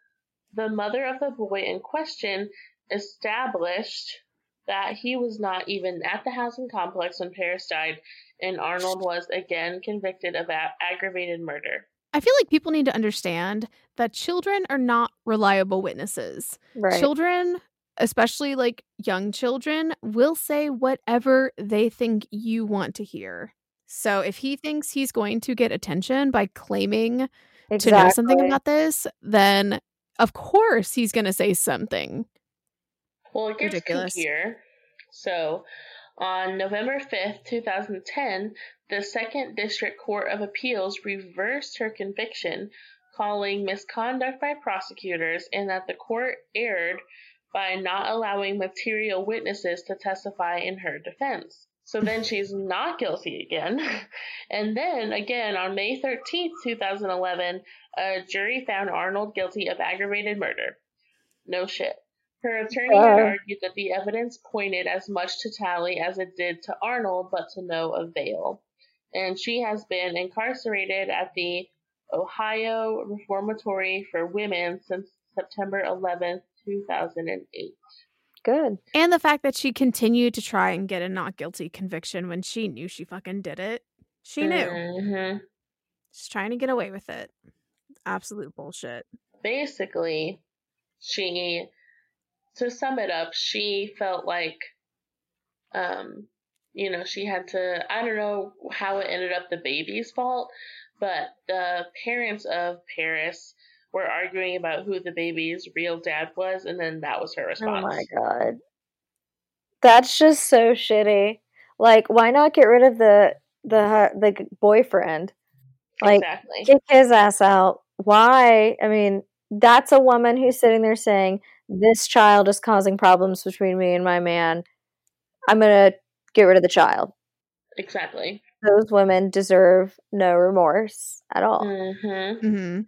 the mother of the boy in question established that he was not even at the housing complex when Paris died, and Arnold was again convicted of a- aggravated murder. I feel like people need to understand that children are not reliable witnesses. Right. Children, especially like young children, will say whatever they think you want to hear. So if he thinks he's going to get attention by claiming to know something about this, then of course he's going to say something. Well, it gets Ridiculous. here. So, on November 5th, 2010, the Second District Court of Appeals reversed her conviction, calling misconduct by prosecutors and that the court erred by not allowing material witnesses to testify in her defense. So then she's not guilty again. And then again on May 13th, 2011, a jury found Arnold guilty of aggravated murder. No shit. Her attorney had argued that the evidence pointed as much to Talley as it did to Arnold, but to no avail. And she has been incarcerated at the Ohio Reformatory for Women since September 11th, 2008. Good. And the fact that she continued to try and get a not guilty conviction when she knew she fucking did it. She knew. hmm She's trying to get away with it. Absolute bullshit. Basically, she, to sum it up, she felt like um, you know, she had to, I don't know how it ended up the baby's fault, but the parents of Paris were arguing about who the baby's real dad was, and then that was her response. Oh my god. That's just so shitty. Like, why not get rid of the the the boyfriend? Like, exactly. kick his ass out. Why? I mean, that's a woman who's sitting there saying, "This child is causing problems between me and my man. I'm gonna get rid of the child." Exactly. Those women deserve no remorse at all. Mm-hmm. hmm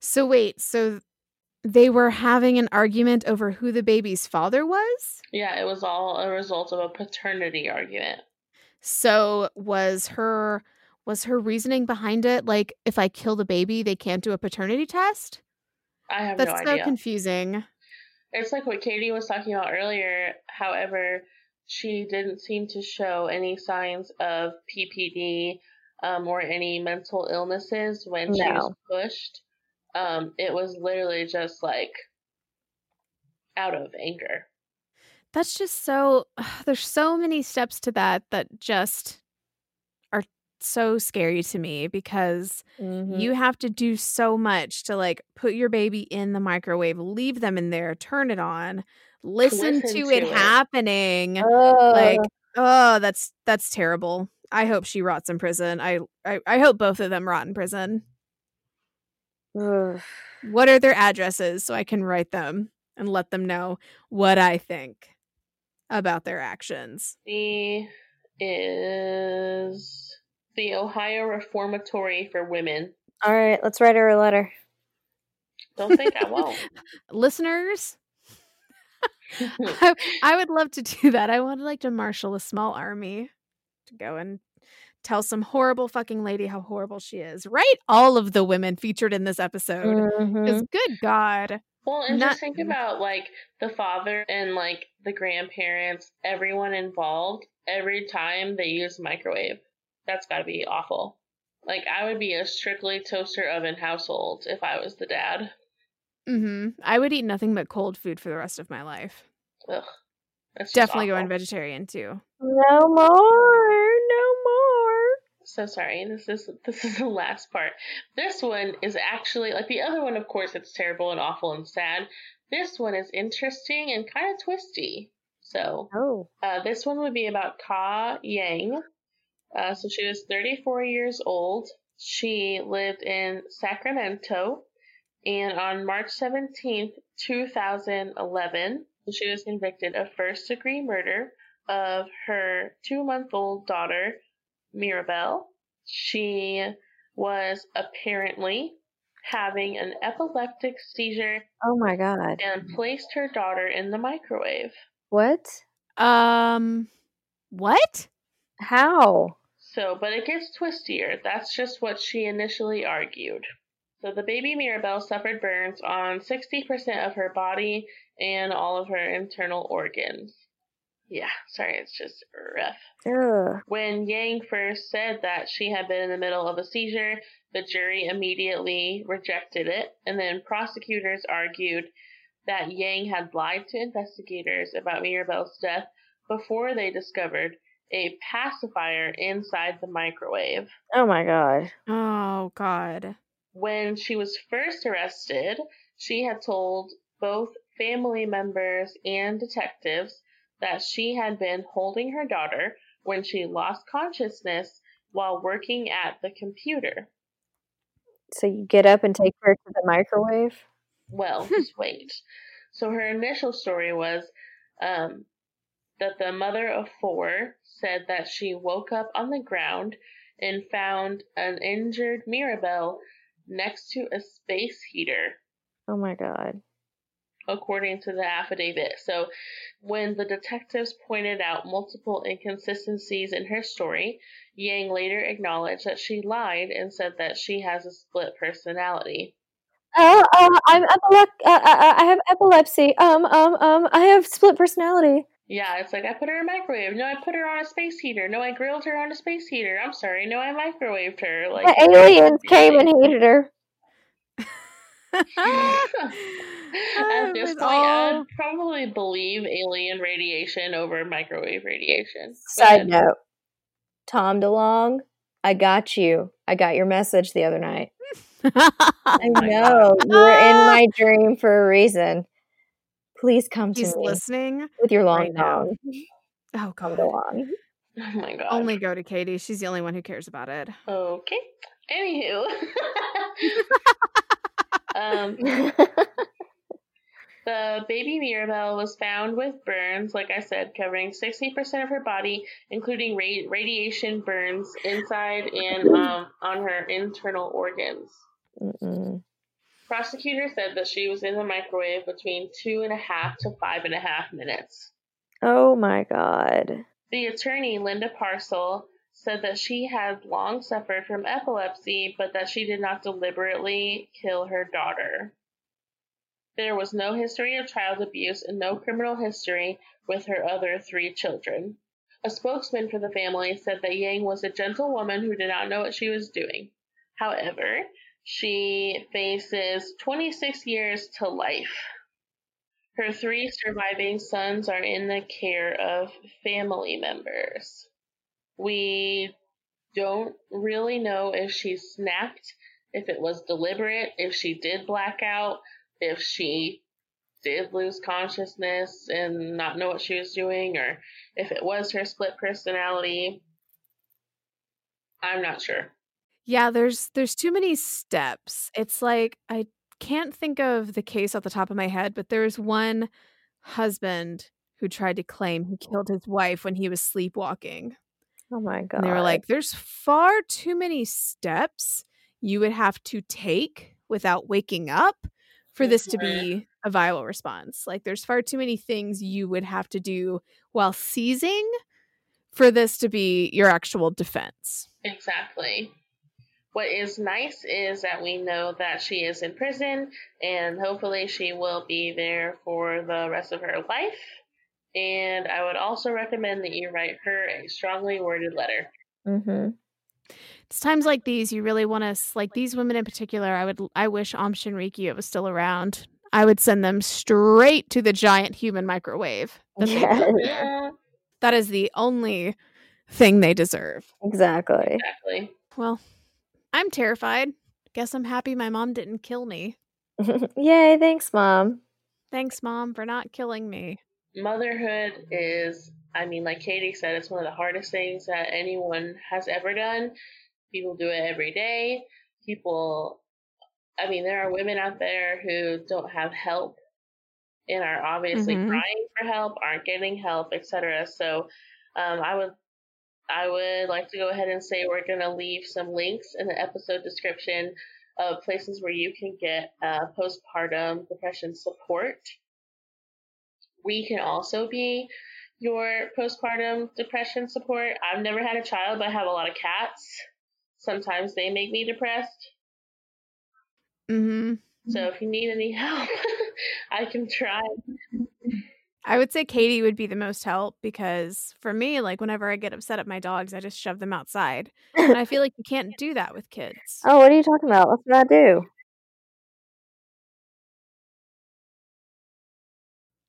So wait, so they were having an argument over who the baby's father was? Yeah, it was all a result of a paternity argument. So was her was her reasoning behind it like if I kill the baby, they can't do a paternity test? I have no idea. That's no so idea. confusing. It's like what Katie was talking about earlier. However, she didn't seem to show any signs of PPD um, or any mental illnesses when she was pushed. Um, it was literally just like out of anger. That's just so there's so many steps to that that just so scary to me because Mhm. you have to do so much to like put your baby in the microwave, leave them in there, turn it on, listen, Listen to, to it, it. happening. Like, oh, that's that's terrible. I hope she rots in prison. I, I I hope both of them rot in prison. Ugh. What are their addresses so I can write them and let them know what I think about their actions? She is the Ohio Reformatory for Women. All right, let's write her a letter. Don't think I won't. Listeners, I, I would love to do that. I would like to marshal a small army to go and tell some horrible fucking lady how horrible she is. Right? All of the women featured in this episode. Mhm. Good God. Well, and Not- just think about like the father and like the grandparents, everyone involved, every time they use microwave. That's got to be awful. Like I would be a strictly toaster oven household if I was the dad. hmm I would eat nothing but cold food for the rest of my life. Ugh. That's just Definitely going vegetarian too. No more. No more. So sorry. This is this is the last part. This one is actually like the other one. Of course, it's terrible and awful and sad. This one is interesting and kind of twisty. So Oh. Uh, this one would be about Ka Yang. Uh, so she was 34 years old. She lived in Sacramento. And on March 17, 2011, she was convicted of first degree murder of her two month old daughter, Mirabelle. She was apparently having an epileptic seizure Oh my god. and placed her daughter in the microwave. What? Um, what? How? So, but it gets twistier. That's just what she initially argued. So, the baby Mirabelle suffered burns on 60% of her body and all of her internal organs. Yeah, sorry, it's just rough. Ugh. When Yang first said that she had been in the middle of a seizure, the jury immediately rejected it, and then prosecutors argued that Yang had lied to investigators about Mirabelle's death before they discovered a pacifier inside the microwave. Oh my god. Oh God. When she was first arrested, she had told both family members and detectives that she had been holding her daughter when she lost consciousness while working at the computer. So you get up and take her to the microwave? Well, just wait. So her initial story was um, that the mother of four said that she woke up on the ground and found an injured Mirabelle next to a space heater, Oh my god. according to the affidavit. So when the detectives pointed out multiple inconsistencies in her story, Yang later acknowledged that she lied and said that she has a split personality. Oh, uh, I'm epilep- uh, uh, I have epilepsy. Um, um, um, I have split personality. Yeah, it's like I put her in a microwave. No, I put her on a space heater. No, I grilled her on a space heater. I'm sorry. No, I microwaved her. Like The aliens came and heated her. At this point, I all- would probably believe alien radiation over microwave radiation. Side note Tom DeLonge, I got you. I got your message the other night. Oh I my know. You were in my dream for a reason. Please come to me listening. with your long right now. Oh Tom god. DeLonge. Oh my god. Only go to Katie. She's the only one who cares about it. Okay. Anywho. um, the baby Mirabelle was found with burns, like I said, covering 60% of her body, including ra- radiation burns inside and um, on her internal organs. Mm-mm. Prosecutors said that she was in the microwave between two and a half to five and a half minutes. oh my god. The attorney, Linda Parcel, said that she had long suffered from epilepsy, but that she did not deliberately kill her daughter. There was no history of child abuse and no criminal history with her other three children. A spokesman for the family said that Yang was a gentle woman who did not know what she was doing. However, she faces 26 years to life. Her three surviving sons are in the care of family members. We don't really know if she snapped, if it was deliberate, if she did black out, if she did lose consciousness and not know what she was doing, or if it was her split personality. I'm not sure. Yeah, there's there's too many steps. It's like I can't think of the case off the top of my head, but there's one husband who tried to claim he killed his wife when he was sleepwalking. Oh my god. And they were like, there's far too many steps you would have to take without waking up for this to be a viable response. Like, there's far too many things you would have to do while seizing for this to be your actual defense. Exactly. What is nice is that we know that she is in prison and hopefully she will be there for the rest of her life. And I would also recommend that you write her a strongly worded letter. mm-hmm. It's times like these you really want to like these women in particular. I would I wish Aum Shinrikyo was still around. I would send them straight to the giant human microwave. Yes. Yeah, That is the only thing they deserve. Exactly. exactly. Well, I'm terrified. Guess I'm happy my mom didn't kill me. Yay, thanks, Mom. Thanks, mom, for not killing me. Motherhood is, I mean, like Katie said, it's one of the hardest things that anyone has ever done. People do it every day. People, I mean, there are women out there who don't have help and are obviously Mhm. crying for help, aren't getting help, etc. So, um, I would, I would like to go ahead and say we're going to leave some links in the episode description of places where you can get uh, postpartum depression support. We can also be your postpartum depression support. I've never had a child, but I have a lot of cats. Sometimes they make me depressed. Mm-hmm. So if you need any help, I can try. I would say Katie would be the most help because for me, like whenever I get upset at my dogs, I just shove them outside. And I feel like you can't do that with kids. Oh, what are you talking about? That's what I do.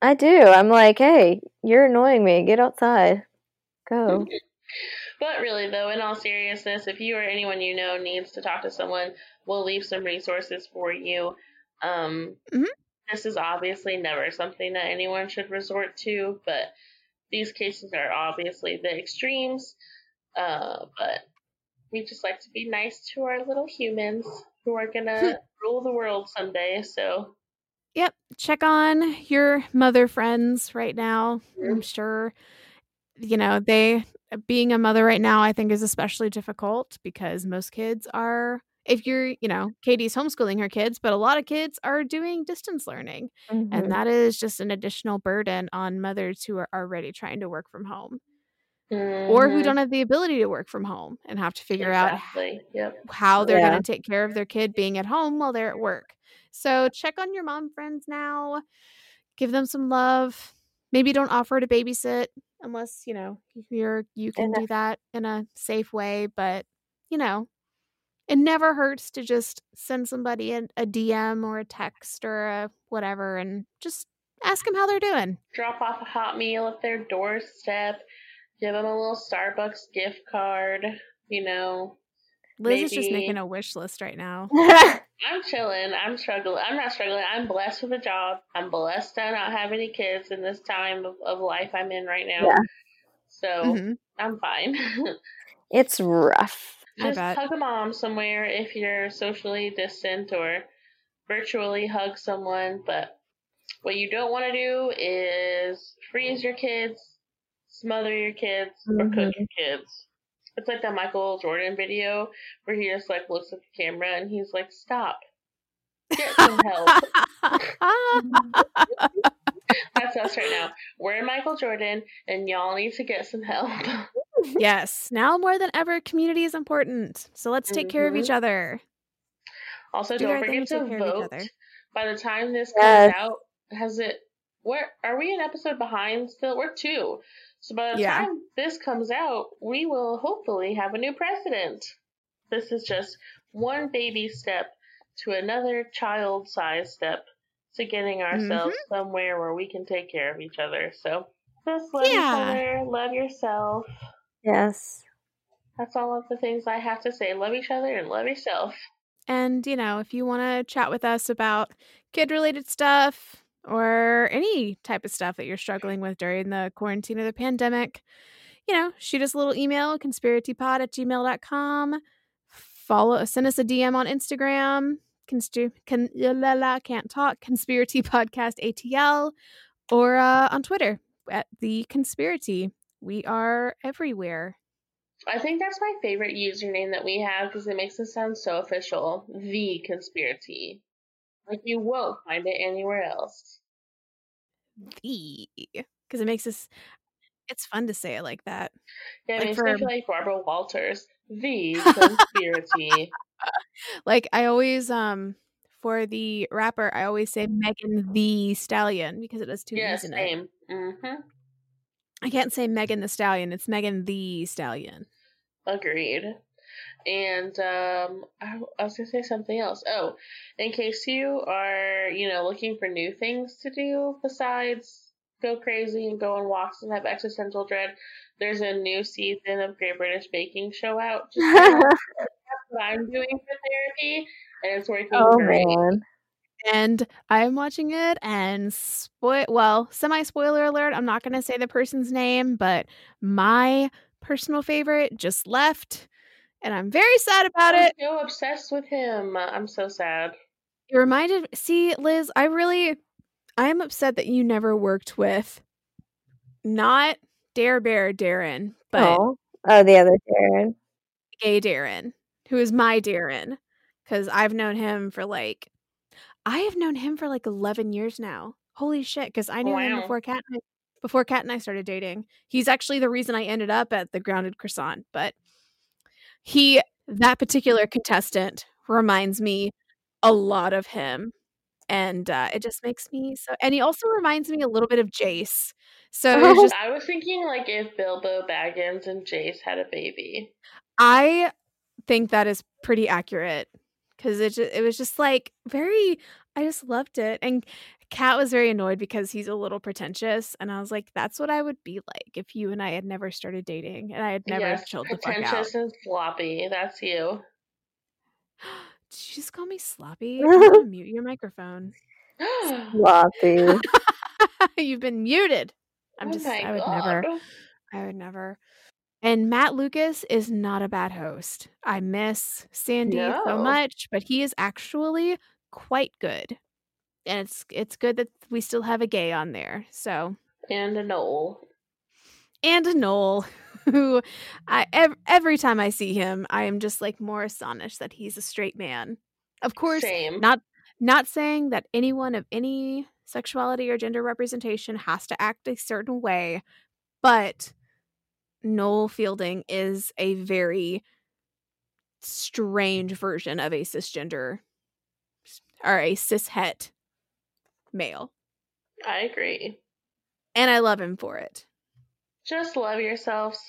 I do. I'm like, hey, you're annoying me. Get outside. Go. But really, though, in all seriousness, if you or anyone you know needs to talk to someone, we'll leave some resources for you. Um, Mhm. This is obviously never something that anyone should resort to, but these cases are obviously the extremes. Uh, but we just like to be nice to our little humans who are gonna rule the world someday. So Yep. Check on your mother friends right now. I'm sure, you know, they, being a mother right now, I think is especially difficult because most kids are, if you're, you know, Katie's homeschooling her kids, but a lot of kids are doing distance learning. Mhm. And that is just an additional burden on mothers who are already trying to work from home or who Mhm. don't have the ability to work from home and have to figure out. Yep. how they're Yeah. going to take care of their kid being at home while they're at work. So check on your mom friends now. Give them some love. Maybe don't offer to babysit unless, you know, you're you can do that in a safe way, but you know, it never hurts to just send somebody a, a DM or a text or a whatever and just ask them how they're doing. Drop off a hot meal at their doorstep. Give them a little Starbucks gift card. You know, Liz is just making a wish list right now. I'm chilling. I'm struggling. I'm not struggling. I'm blessed with a job. I'm blessed to not have any kids in this time of, of life I'm in right now. Yeah. So Mhm. I'm fine. it's rough. Just hug a mom somewhere if you're socially distant or virtually hug someone. But what you don't want to do is freeze your kids, smother your kids, or cook mm-hmm. your kids. It's like that Michael Jordan video where he just like looks at the camera and he's like, "Stop, get some help." That's us right now. We're Michael Jordan, and y'all need to get some help. yes, now more than ever, community is important. So let's take care of each other. Also, Do don't forget to to take care of each vote. other. By the time this Yes. comes out, has it? Where are we an episode behind still? We're two. So by the Yeah. time this comes out, we will hopefully have a new president. This is just one baby step to another child-sized step to getting ourselves Mm-hmm. somewhere where we can take care of each other. So just love Yeah. each other, love yourself. Yes. That's all of the things I have to say. Love each other and love yourself. And, you know, if you want to chat with us about kid related stuff or any type of stuff that you're struggling with during the quarantine or the pandemic, you know, shoot us a little email, conspiracypod at gmail.com. Follow, send us a DM on Instagram, constu- can, la, la, can't talk, conspiracy podcast ATL, or uh, on Twitter at the conspiracy. We are everywhere. I think that's my favorite username that we have because it makes us sound so official. The conspiracy. Like you won't find it anywhere else. The, because it makes us, it's fun to say it like that. Yeah, I mean, for- especially like Barbara Walters. The conspiracy. like I always um for the rapper I always say Megan Thee Stallion because it has two yeah, E's in it. same. Mm-hmm. I can't say Megan the Stallion. It's Megan the Stallion. Agreed. And um, I, I was gonna say something else. Oh, in case you are, you know, looking for new things to do besides go crazy and go on walks and have existential dread, there's a new season of Great British Baking Show out. Just that's what I'm doing for therapy, and it's working oh great. man. And I'm watching it and spoil well, semi spoiler alert, I'm not gonna say the person's name, but my personal favorite just left. And I'm very sad about it. I'm it. so obsessed with him. I'm so sad. It reminded see, Liz, I really I'm upset that you never worked with not Dare Bear Darren, but oh. oh, the other Darren. gay Darren, who is my mm. Darren, because I've known him for like, I have known him for like eleven years now. Holy shit! Because I knew him before Kat, and I, before Kat and I started dating. He's actually the reason I ended up at the Grounded Croissant. But he, that particular contestant, reminds me a lot of him, and uh, it just makes me so. And he also reminds me a little bit of Jace. So it's just I was thinking like if Bilbo Baggins and Jace had a baby. I think that is pretty accurate because it just, it was just like very. I just loved it, and Kat was very annoyed because he's a little pretentious, and I was like, "That's what I would be like if you and I had never started dating, and I had never yes, chilled the fuck out." pretentious and sloppy. That's you. Did you just call me sloppy? Mute your microphone. Sloppy. You've been muted. I'm Oh just. I would never. I would never. And Matt Lucas is not a bad host. I miss Sandi so much, but he is actually quite good. And it's it's good that we still have a gay on there. So And a Noel. and a Noel, who I ev- every time I see him, I am just like more astonished that he's a straight man. Of course, Same. not not saying that anyone of any sexuality or gender representation has to act a certain way, but Noel Fielding is a very strange version of a cisgender or a cishet male. I agree. And I love him for it. Just love yourselves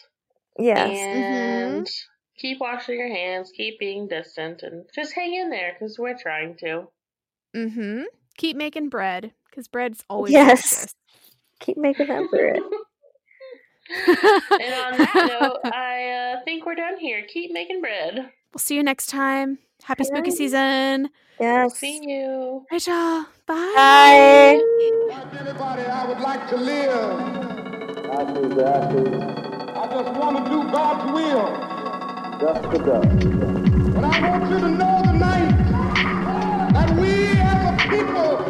yes. and keep washing your hands, keep being distant, and just hang in there because we're trying to. Mm-hmm. Keep making bread because bread's always Yes. delicious. Keep making that bread. and on that note, I uh, think we're done here. Keep making bread. We'll see you next time. Happy spooky season. Yes. See you. Rachel, bye. Bye. Anybody, I would like to live. I see that. I just want to do God's will. Just to do. But I want you to know tonight that we as a people